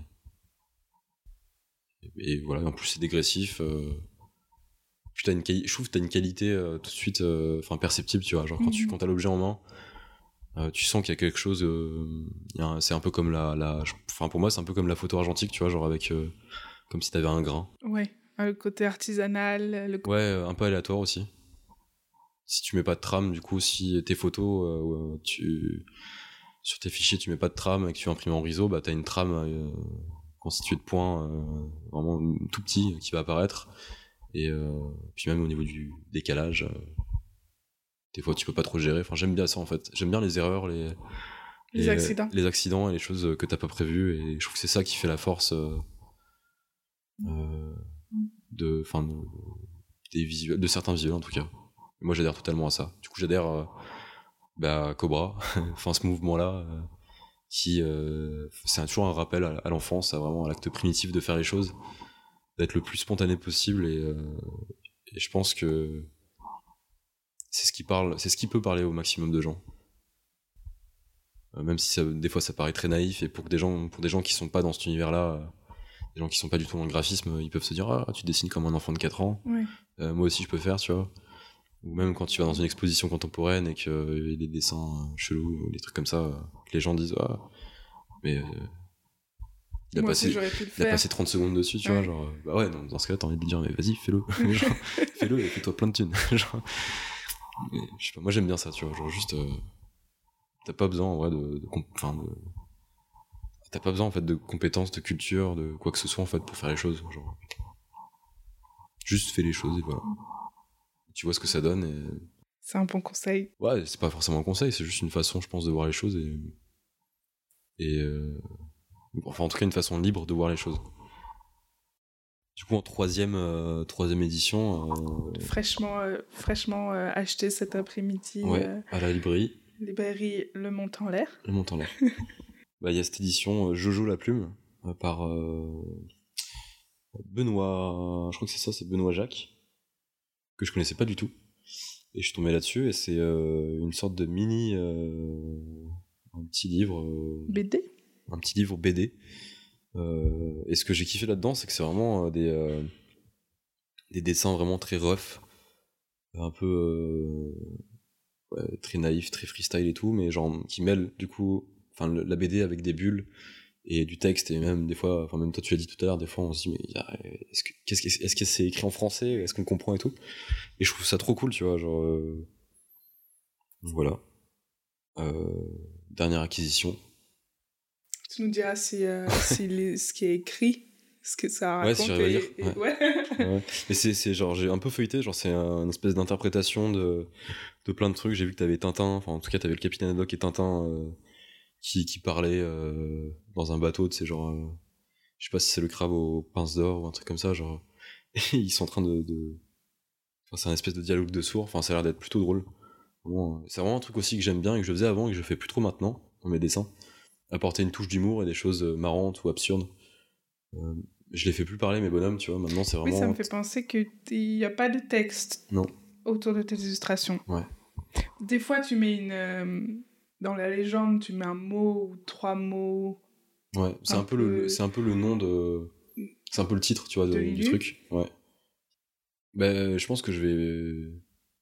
et voilà, en plus c'est dégressif. euh, puis t'as une je trouve que t'as une qualité euh, tout de suite euh, perceptible tu vois genre quand tu Mhm. quand t'as l'objet en main euh, tu sens qu'il y a quelque chose c'est un peu comme la enfin pour moi c'est un peu comme la photo argentique tu vois genre avec comme si t'avais un grain Ouais. Le côté artisanal, le ouais un peu aléatoire aussi si tu mets pas de trame du coup si tes photos tu sur tes fichiers tu mets pas de trame et que tu imprimes en riso bah t'as une trame euh, constituée de points euh, vraiment tout petit qui va apparaître. Et euh, puis même au niveau du décalage euh, des fois tu peux pas trop gérer. Enfin j'aime bien ça en fait. J'aime bien les erreurs les Les accidents. les accidents et les choses que t'as pas prévues. Et je trouve que c'est ça qui fait la force euh, euh, de enfin de, des visuels de certains visuels en tout cas. Moi j'adhère totalement à ça. Du coup j'adhère euh, bah, à Cobra. Enfin ce mouvement là qui euh, c'est toujours un rappel à, à l'enfance à vraiment à l'acte primitif de faire les choses d'être le plus spontané possible et, euh, et je pense que c'est ce qui parle c'est ce qui peut parler au maximum de gens. Euh, même si ça, des fois ça paraît très naïf et pour que des gens pour des gens qui sont pas dans cet univers là des gens qui sont pas du tout dans le graphisme ils peuvent se dire ah tu dessines comme un enfant de 4 ans. Moi aussi je peux faire tu vois. Ou même quand tu vas dans une exposition contemporaine et qu'il y a des dessins euh, chelous ou des trucs comme ça que les gens disent ah mais euh, il a passé aussi, j'aurais pu le il a faire. passé 30 secondes dessus, tu Ouais. vois, genre, euh, bah ouais, dans, dans ce cas-là, t'as envie de dire, mais vas-y, fais-le, fais-le et fais-toi plein de thunes, genre, mais, je sais pas, moi j'aime bien ça, tu vois, genre juste, euh, t'as pas besoin, en vrai, de, de comp- enfin, de, t'as pas besoin, en fait, de compétences, de culture, de quoi que ce soit, en fait, pour faire les choses, genre, juste fais les choses et voilà. Tu vois ce que ça donne et, C'est un bon conseil. Ouais, c'est pas forcément un conseil, c'est juste une façon, je pense, de voir les choses et. Et. euh, Enfin, en tout cas, une façon libre de voir les choses. Du coup, en troisième, euh, troisième édition, euh, Fraîchement, euh, fraîchement acheté cet après-midi. ouais, à la librairie, librairie Le Mont en l'air. le montant là. bah, il y a cette édition Jojo la plume par Benoît, je crois que c'est ça, c'est Benoît Jacques, que je connaissais pas du tout. Et je suis tombé là-dessus et c'est euh, une sorte de mini, euh, un petit livre. euh, BD un petit livre BD. Et ce que j'ai kiffé là-dedans, c'est que c'est vraiment des, des dessins vraiment très rough, un peu ouais, très naïf, très freestyle et tout, mais genre qui mêlent du coup, enfin la BD avec des bulles et du texte et même des fois, enfin même toi tu l'as dit tout à l'heure, des fois on se dit mais est-ce que qu'est-ce que- est-ce que c'est écrit en français, est-ce qu'on comprend et tout? Et je trouve ça trop cool, tu vois, genre euh, voilà. Euh, dernière acquisition. Tu nous diras si, euh, si les- ce qui est écrit, ce que ça Ouais, raconte. si j'arrive à et- ouais. ouais. Ouais. Mais c'est, c'est genre, j'ai un peu feuilleté, genre, c'est un- une espèce d'interprétation de, de plein de trucs. J'ai vu que t'avais Tintin, enfin en tout cas t'avais le Capitaine Haddock et Tintin qui, qui parlaient dans un bateau, tu sais, genre, je sais pas si c'est le crabe aux pinces d'or ou un truc comme ça, genre, ils sont en train de, de... Enfin, c'est un espèce de dialogue de sourds, enfin ça a l'air d'être plutôt drôle. c'est vraiment un truc aussi que j'aime bien et que je faisais avant et que je fais plus trop maintenant dans mes dessins. Apporter une touche d'humour et des choses marrantes ou absurdes. Euh, je les fais plus parler mes bonhommes, tu vois. Maintenant, c'est vraiment. Oui, ça me fait penser qu'il n'y a pas de texte non. autour de tes illustrations. Ouais. Des fois, tu mets une. Dans la légende, tu mets un mot ou trois mots. Ouais, c'est un, peu, le, c'est un peu le nom de. C'est un peu le titre, tu vois, du truc. Ouais. Ben, je pense que je vais.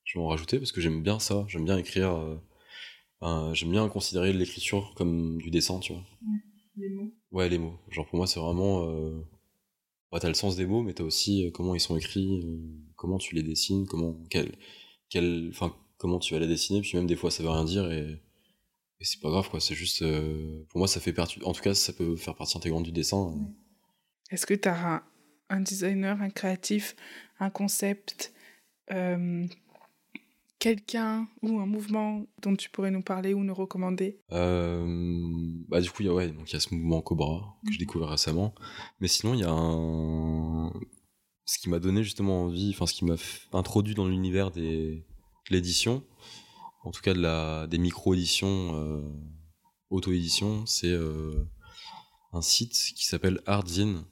Je vais en rajouter parce que j'aime bien ça. J'aime bien écrire. Euh, j'aime bien considérer l'écriture comme du dessin, tu vois. Les mots. Ouais, les mots. Genre pour moi, c'est vraiment. Euh... Bah, t'as le sens des mots, mais t'as aussi euh, comment ils sont écrits, euh, comment tu les dessines, comment. Quel, quel... Enfin, comment tu vas les dessiner, puis même des fois ça veut rien dire et, et c'est pas grave, quoi. C'est juste. Euh, pour moi, ça fait partie. En tout cas, ça peut faire partie intégrante du dessin. Est-ce que t'as un, un designer, un créatif, un concept quelqu'un ou un mouvement dont tu pourrais nous parler ou nous recommander? Euh, bah du coup il y a ouais donc il y a ce mouvement Cobra que j'ai découvert récemment mais sinon il y a un ce qui m'a donné justement envie enfin ce qui m'a introduit dans l'univers des de l'édition en tout cas de la des micro éditions euh, auto édition c'est euh, un site qui s'appelle Ardzine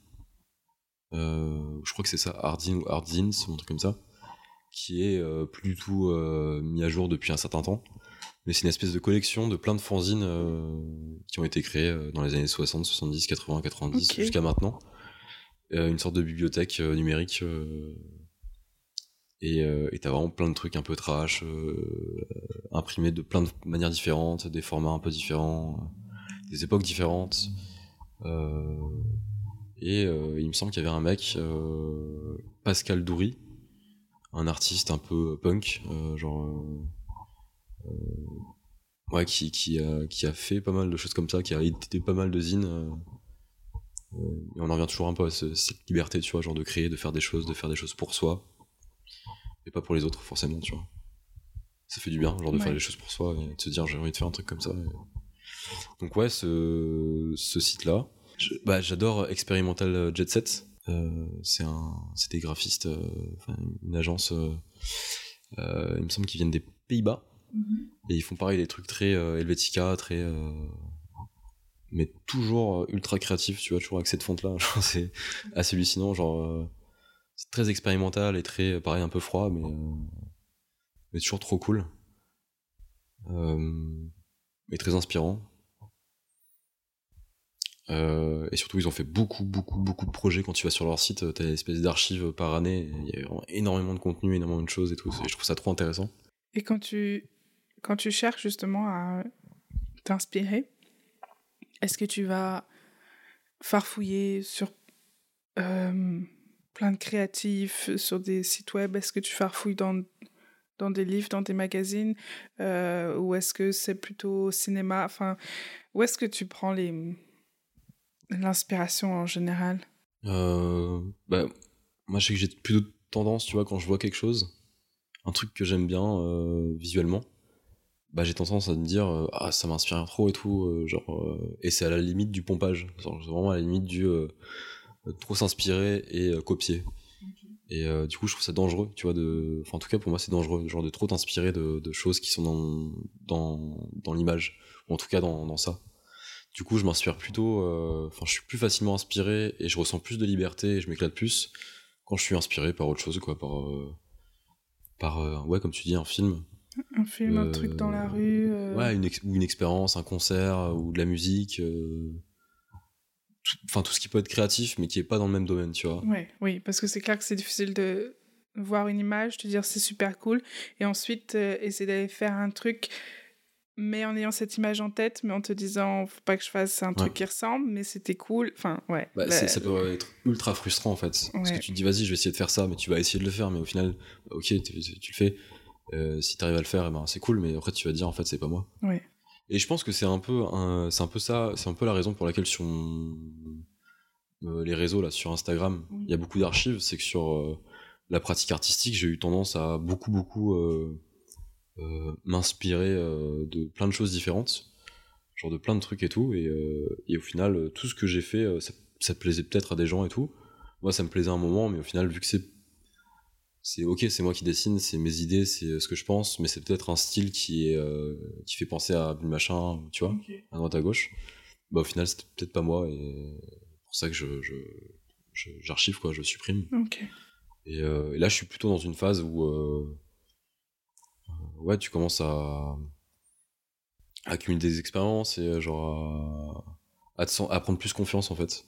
je crois que c'est ça Ardzine ou Ardzine c'est un truc comme ça qui est euh, plus du tout euh, mis à jour depuis un certain temps. Mais c'est une espèce de collection de plein de fanzines euh, qui ont été créées dans les années 60, 70, 80, 90 jusqu'à maintenant. une sorte de bibliothèque numérique. Et t'as vraiment plein de trucs un peu trash, imprimés de plein de manières différentes, des formats un peu différents, des époques différentes. et il me semble qu'il y avait un mec, Pascal Doury, un artiste un peu punk, euh, genre euh, euh, qui, a, fait pas mal de choses comme ça, qui a édité pas mal de zines. on en revient toujours un peu à cette liberté, tu vois, genre de créer, de faire des choses, de faire des choses pour soi, et pas pour les autres forcément, tu vois. Ça fait du bien, genre de faire des choses pour soi et de se dire j'ai envie de faire un truc comme ça. Donc ouais, ce, ce site-là, bah, j'adore Experimental Jet Set. Euh, c'est un, des graphistes, euh, une agence, euh, il me semble qu'ils viennent des Pays-Bas. Mhm. Et ils font pareil des trucs très Helvetica, très mais toujours ultra créatif, tu vois, toujours avec cette fonte là, c'est assez hallucinant, genre très expérimental et très pareil un peu froid, mais mais toujours trop cool, et très inspirant. Euh, et surtout, ils ont fait beaucoup, beaucoup, beaucoup de projets. Quand tu vas sur leur site, t'as une espèce d'archives par année. Il y a énormément de contenu, énormément de choses et tout. je trouve ça trop intéressant. Et quand tu, quand tu cherches justement à t'inspirer, est-ce que tu vas farfouiller sur euh, plein de créatifs, sur des sites web Est-ce que tu farfouilles dans, dans des livres, dans des magazines euh, Ou est-ce que c'est plutôt cinéma? Enfin, où est-ce que tu prends les L'inspiration en général? Euh, bah, Moi, je sais que j'ai plutôt tendance, tu vois, quand je vois quelque chose, un truc que j'aime bien euh, visuellement, bah, j'ai tendance à me dire euh, Ah, ça m'inspire trop et tout. Euh, genre, et c'est à la limite du pompage. C'est vraiment à la limite du trop s'inspirer et copier. Et du coup, je trouve ça dangereux, tu vois. De... Enfin, en tout cas, pour moi, c'est dangereux, genre de trop t'inspirer de, de, choses qui sont dans, dans, dans l'image, ou en tout cas dans, dans ça. Du coup, je m'inspire plutôt. Euh, enfin, je suis plus facilement inspiré et je ressens plus de liberté et je m'éclate plus quand je suis inspiré par autre chose, quoi. Par, euh, par euh, ouais, comme tu dis, un film. Un film, un truc dans la rue. Ouais, une ou une expérience, un concert ou de la musique. Enfin, tout ce qui peut être créatif, mais qui est pas dans le même domaine, tu vois. Ouais, oui, parce que c'est clair que c'est difficile de voir une image, te dire c'est super cool, et ensuite essayer d'aller faire un truc mais en ayant cette image en tête, mais en te disant, faut pas que je fasse un truc qui ressemble, mais c'était cool. Enfin, ouais. Bah, ça peut être ultra frustrant en fait. Parce que tu te dis, vas-y, je vais essayer de faire ça, mais tu vas essayer de le faire, mais au final, bah, ok, tu, le fais. Euh, si tu arrives à le faire, eh ben, c'est cool, mais après tu vas te dire, en fait, c'est pas moi. Ouais. Et je pense que c'est un peu, c'est un peu ça, c'est un peu la raison pour laquelle sur euh, les réseaux là, sur Instagram, il y a beaucoup d'archives, c'est que sur euh, la pratique artistique, j'ai eu tendance à beaucoup, beaucoup m'inspirer de plein de choses différentes, genre de plein de trucs et tout, et, au final, tout ce que j'ai fait, ça plaisait peut-être à des gens et tout. Moi, ça me plaisait un moment, mais au final, vu que c'est c'est ok, c'est moi qui dessine, c'est mes idées, c'est ce que je pense, mais c'est peut-être un style qui est qui fait penser à machin, tu vois, à droite à gauche. Bah au final, c'était peut-être pas moi et pour ça que je j'archive quoi, je supprime. Et, et, là, je suis plutôt dans une phase où ouais, tu commences à, accumuler des expériences et genre à, à, prendre plus confiance en fait.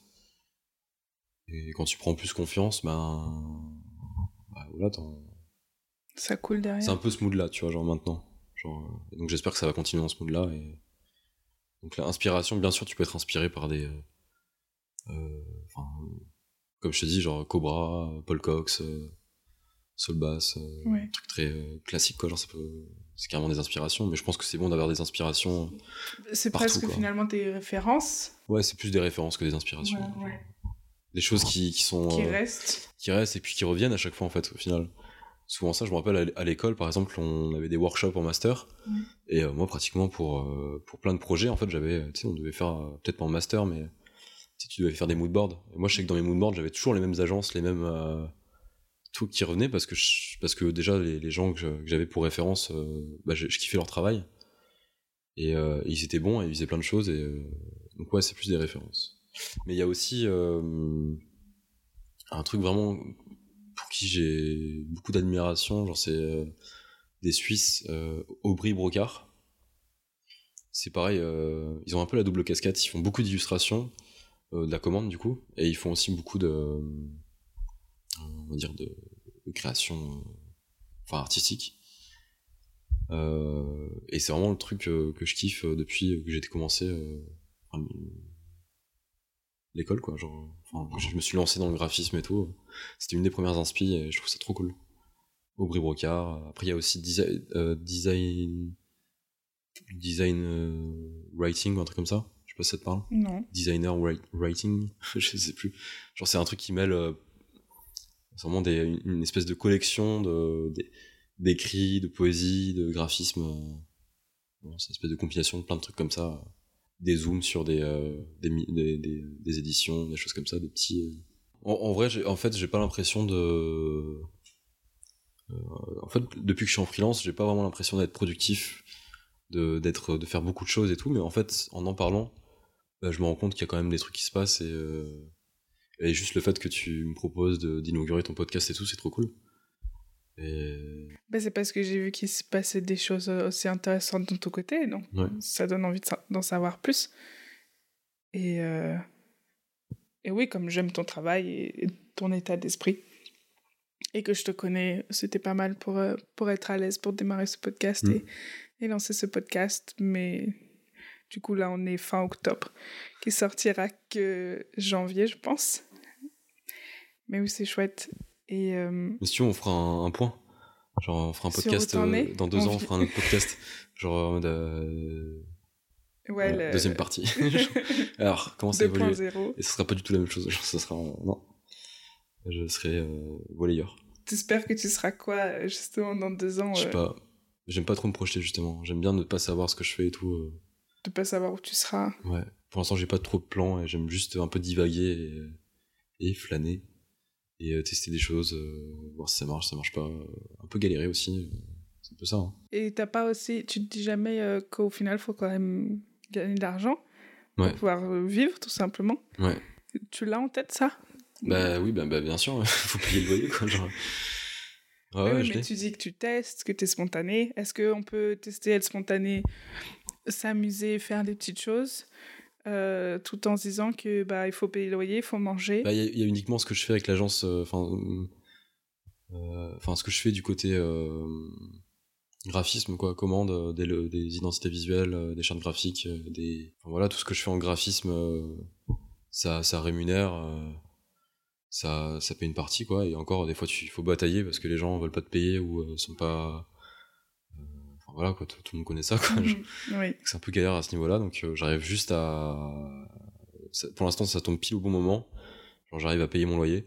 Et quand tu prends plus confiance, ben. Ça coule derrière. C'est un peu ce mood-là, tu vois, genre maintenant. Genre, donc j'espère que ça va continuer dans ce mood-là. Et... Donc l'inspiration, bien sûr, tu peux être inspiré par des. Euh, enfin, comme je te dis, genre Cobra, Paul Cox, euh, Soul Bass, euh, truc très euh, classique, quoi. Genre, ça peut c'est carrément des inspirations, mais je pense que c'est bon d'avoir des inspirations. C'est presque finalement des références. Ouais, c'est plus des références que des inspirations. Ouais, Des choses qui, qui sont. Qui restent. Qui restent et puis qui reviennent à chaque fois, en fait, au final. Souvent, ça, je me rappelle à l'école, par exemple, on avait des workshops en master. Et euh, moi, pratiquement, pour, pour plein de projets, en fait, j'avais. Tu sais, on devait faire, peut-être pas en master, mais tu devais faire des moodboards. Et moi, je sais que dans mes moodboards, j'avais toujours les mêmes agences, les mêmes tout qui revenait parce que parce que déjà les, gens que j'avais pour référence euh, bah, je, kiffais leur travail et, euh, ils étaient bons et ils faisaient plein de choses et euh, donc ouais c'est plus des références mais il y a aussi un truc vraiment pour qui j'ai beaucoup d'admiration genre c'est des Suisses Aubry Brocard. C'est pareil ils ont un peu la double casquette ils font beaucoup d'illustrations de la commande du coup et ils font aussi beaucoup de on va dire de, création euh, enfin artistique. Euh, et c'est vraiment le truc euh, que je kiffe depuis que j'ai commencé l'école quoi genre je me suis lancé dans le graphisme et tout. C'était une des premières inspi et je trouve ça trop cool. Aubry Brocard après il y a aussi design design design writing ou un truc comme ça. Je sais pas si ça te parle. Non. Designer writing? Je sais plus. Genre c'est un truc qui mêle c'est vraiment des, une espèce de collection de, d'écrits, de poésie, de graphisme. Euh, c'est une espèce de compilation de plein de trucs comme ça. Des zooms sur des, euh, des, des, des, éditions, des choses comme ça, des petits. Euh. En, vrai, en fait, j'ai pas l'impression de. en fait, depuis que je suis en freelance, j'ai pas vraiment l'impression d'être productif, de, de faire beaucoup de choses et tout, mais en fait, en en parlant, bah, je me rends compte qu'il y a quand même des trucs qui se passent et et juste le fait que tu me proposes d'inaugurer ton podcast et tout, c'est trop cool. Et... Bah, c'est parce que j'ai vu qu'il se passait des choses aussi intéressantes de ton côté, donc ça donne envie d'en savoir plus. Et, euh, et oui, comme j'aime ton travail et, ton état d'esprit, et que je te connais, c'était pas mal pour, euh, pour être à l'aise pour démarrer ce podcast mm. et, et lancer ce podcast. Mais du coup, là, on est fin octobre, qui sortira que janvier, je pense. Mais oui, c'est chouette. Et euh... Mais si on fera un, point. Genre, on fera un podcast euh, dans deux ans, on fera un autre podcast. Genre, en mode. Euh, ouais, Deuxième partie. Alors, comment ça évolue? Et ce sera pas du tout la même chose. Genre, ça sera. Non. Je serai euh, volleyeur. T'espères que tu seras quoi, justement, dans deux ans Je sais pas. J'aime pas trop me projeter, justement. J'aime bien ne pas savoir ce que je fais et tout de pas savoir où tu seras. Ouais. Pour l'instant, j'ai pas trop de plans et j'aime juste un peu divaguer et, flâner et euh, tester des choses, euh, voir si ça marche, ça marche pas. Un peu galérer aussi. C'est un peu ça. Hein. Et t'as pas aussi, tu te dis jamais euh, qu'au final, faut quand même gagner de l'argent pour pouvoir vivre, tout simplement. Ouais. Tu l'as en tête, ça? Bah oui, bah, bah bien sûr, faut payer le loyer, quoi. Genre. Ouais, oui, mais tu dis que tu testes, que tu es spontané. Est-ce qu'on peut tester être spontané s'amuser, faire des petites choses, euh, tout en se disant que bah il faut payer le loyer, il faut manger. Bah, il y, a uniquement ce que je fais avec l'agence, euh, enfin, euh, enfin ce que je fais du côté graphisme quoi, commande des, des identités visuelles, des chartes graphiques, des, voilà tout ce que je fais en graphisme, ça, ça rémunère. ça, ça paye une partie quoi et encore des fois il faut batailler parce que les gens veulent pas te payer ou sont pas voilà quoi, tout, le monde connaît ça quoi. Mhm. C'est un peu galère à ce niveau-là, donc euh, j'arrive juste à. pour l'instant, ça tombe pile au bon moment. Genre, j'arrive à payer mon loyer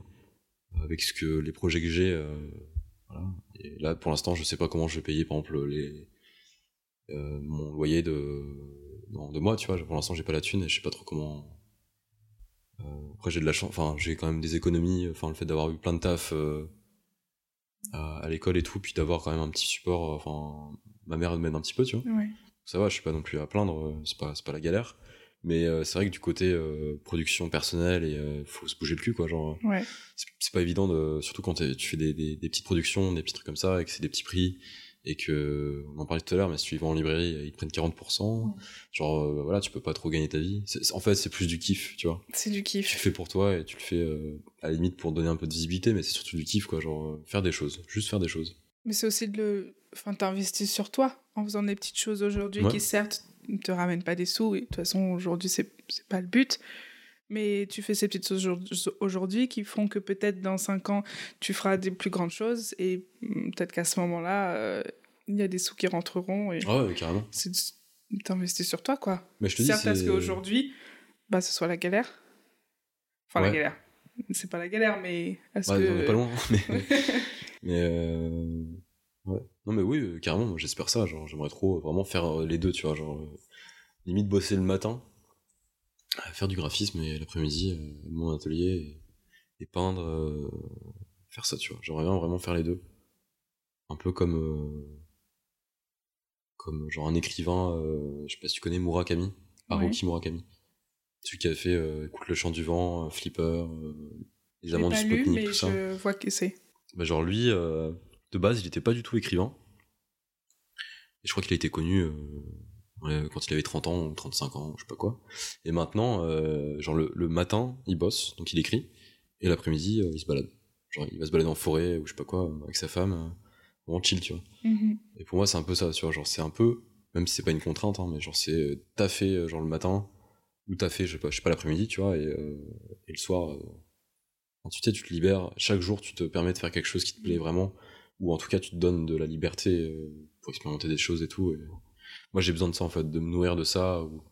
euh, avec ce que les projets que j'ai. Euh, voilà. Et là, pour l'instant, je sais pas comment je vais payer, par exemple, les, mon loyer de, de moi, tu vois. Pour l'instant, j'ai pas la thune et je sais pas trop comment. après, j'ai de la chance, enfin, j'ai quand même des économies, enfin, le fait d'avoir eu plein de taf à, à l'école et tout, puis d'avoir quand même un petit support, enfin, ma mère m'aide un petit peu, tu vois. Ouais. Ça va, je suis pas non plus à plaindre, c'est pas, pas la galère. Mais euh, c'est vrai que du côté euh, production personnelle, il euh, faut se bouger le cul, quoi. Genre, ouais. c'est pas évident, de, surtout quand tu fais des, des, des, petites productions, des petits trucs comme ça, et que c'est des petits prix, et que, on en parlait tout à l'heure, mais si tu y vas en librairie, ils te prennent 40%. Genre, voilà, tu peux pas trop gagner ta vie. En fait, c'est plus du kiff, tu vois. C'est du kiff. Tu le fais pour toi, et tu le fais à la limite pour donner un peu de visibilité, mais c'est surtout du kiff, quoi. Genre, faire des choses, juste faire des choses. Mais c'est aussi de le. Enfin, t'investis sur toi en faisant des petites choses aujourd'hui qui, certes, ne te ramène pas des sous. Et de toute façon, aujourd'hui, c'est pas le but. Mais tu fais ces petites choses aujourd'hui qui font que peut-être dans 5 ans, tu feras des plus grandes choses. Et mm, peut-être qu'à ce moment-là, euh, il y a des sous qui rentreront. Et ouais, carrément. C'est t'investir sur toi, quoi. Mais je te Certes, parce qu'aujourd'hui, bah, ce soit la galère. Enfin, la galère. C'est pas la galère, mais. Est-ce que... On est pas loin. Mais, mais euh... Ouais. Non mais oui, euh, carrément, j'espère ça. Genre, j'aimerais trop euh, vraiment faire euh, les deux, tu vois. Genre, limite bosser le matin, faire du graphisme et l'après-midi, mon atelier et, peindre, faire ça, tu vois. J'aimerais bien vraiment faire les deux. Un peu comme, comme genre un écrivain, je sais pas si tu connais Murakami, Haruki Murakami. Celui qui a fait Écoute le chant du vent, Flipper, Les amants du Sputnik, mais tout ça. Je vois qui c'est. Bah, genre lui de base, il n'était pas du tout écrivain. Et je crois qu'il a été connu euh, quand il avait 30 ans ou 35 ans, je sais pas quoi. Et maintenant, euh, genre le, matin, il bosse, donc il écrit, et l'après-midi, euh, il se balade. Genre il va se balader en forêt ou je sais pas quoi, avec sa femme, vraiment chill, tu vois. Mm-hmm. Et pour moi, c'est un peu ça, tu vois, genre c'est un peu, même si c'est pas une contrainte, hein, mais genre c'est fait genre le matin, ou fait je sais pas, je sais pas l'après-midi, tu vois, et, et le soir, quand tu te libères, chaque jour, tu te permets de faire quelque chose qui te plaît vraiment ou en tout cas tu te donnes de la liberté euh, pour expérimenter des choses et tout. Et moi j'ai besoin de ça en fait, de me nourrir de ça ou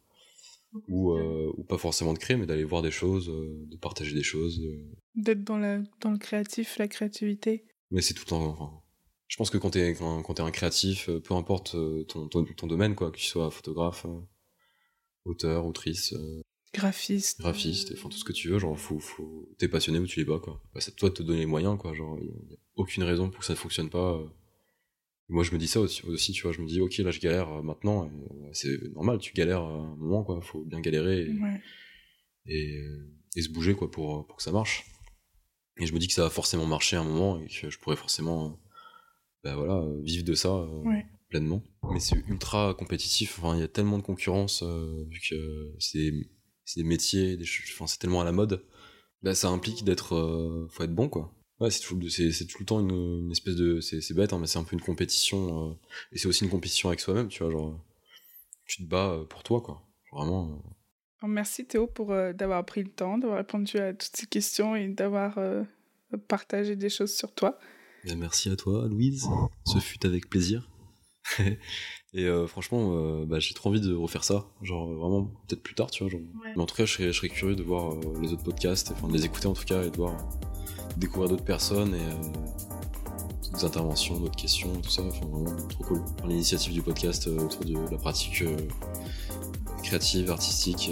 ou, euh, ou pas forcément de créer, mais d'aller voir des choses, euh, de partager des choses. D'être dans, la, dans le créatif, la créativité. Mais c'est tout en. Enfin, je pense que quand t'es quand, quand es un créatif, peu importe ton, ton, ton, domaine, quoi, que tu sois photographe, auteur, autrice, graphiste, graphiste, enfin tout ce que tu veux, genre faut, faut... t'es passionné ou tu l'es pas, quoi. Bah, c'est toi de te donner les moyens, quoi. Genre aucune raison pour que ça ne fonctionne pas. Euh. Moi, je me dis ça aussi, tu vois. Je me dis, ok, là, je galère euh, maintenant. Euh, c'est normal, tu galères à un moment, quoi. Faut bien galérer et, et, se bouger, quoi, pour, pour que ça marche. Et je me dis que ça va forcément marcher à un moment et que je pourrais forcément, bah voilà, vivre de ça pleinement. Mais c'est ultra compétitif. Enfin, il y a tellement de concurrence vu que c'est des métiers, des enfin, c'est tellement à la mode. Bah, ça implique d'être, faut être bon, quoi. Ouais, c'est tout, c'est, tout le temps une, espèce de. C'est, bête, hein, mais c'est un peu une compétition. Euh, et c'est aussi une compétition avec soi-même, tu vois. Genre, tu te bats euh, pour toi, quoi. Vraiment. Euh. Merci Théo pour d'avoir pris le temps, d'avoir répondu à toutes ces questions et d'avoir partagé des choses sur toi. Ben, merci à toi, Louise. Ce fut avec plaisir. et franchement, bah, j'ai trop envie de refaire ça. Genre, vraiment, peut-être plus tard, tu vois. Genre. Mais en tout cas, je serais, je serais curieux de voir les autres podcasts, enfin de les écouter en tout cas, et de voir découvrir d'autres personnes et euh, d'autres interventions, d'autres questions, tout ça. Enfin, vraiment trop cool. L'initiative du podcast euh, autour de la pratique euh, créative, artistique,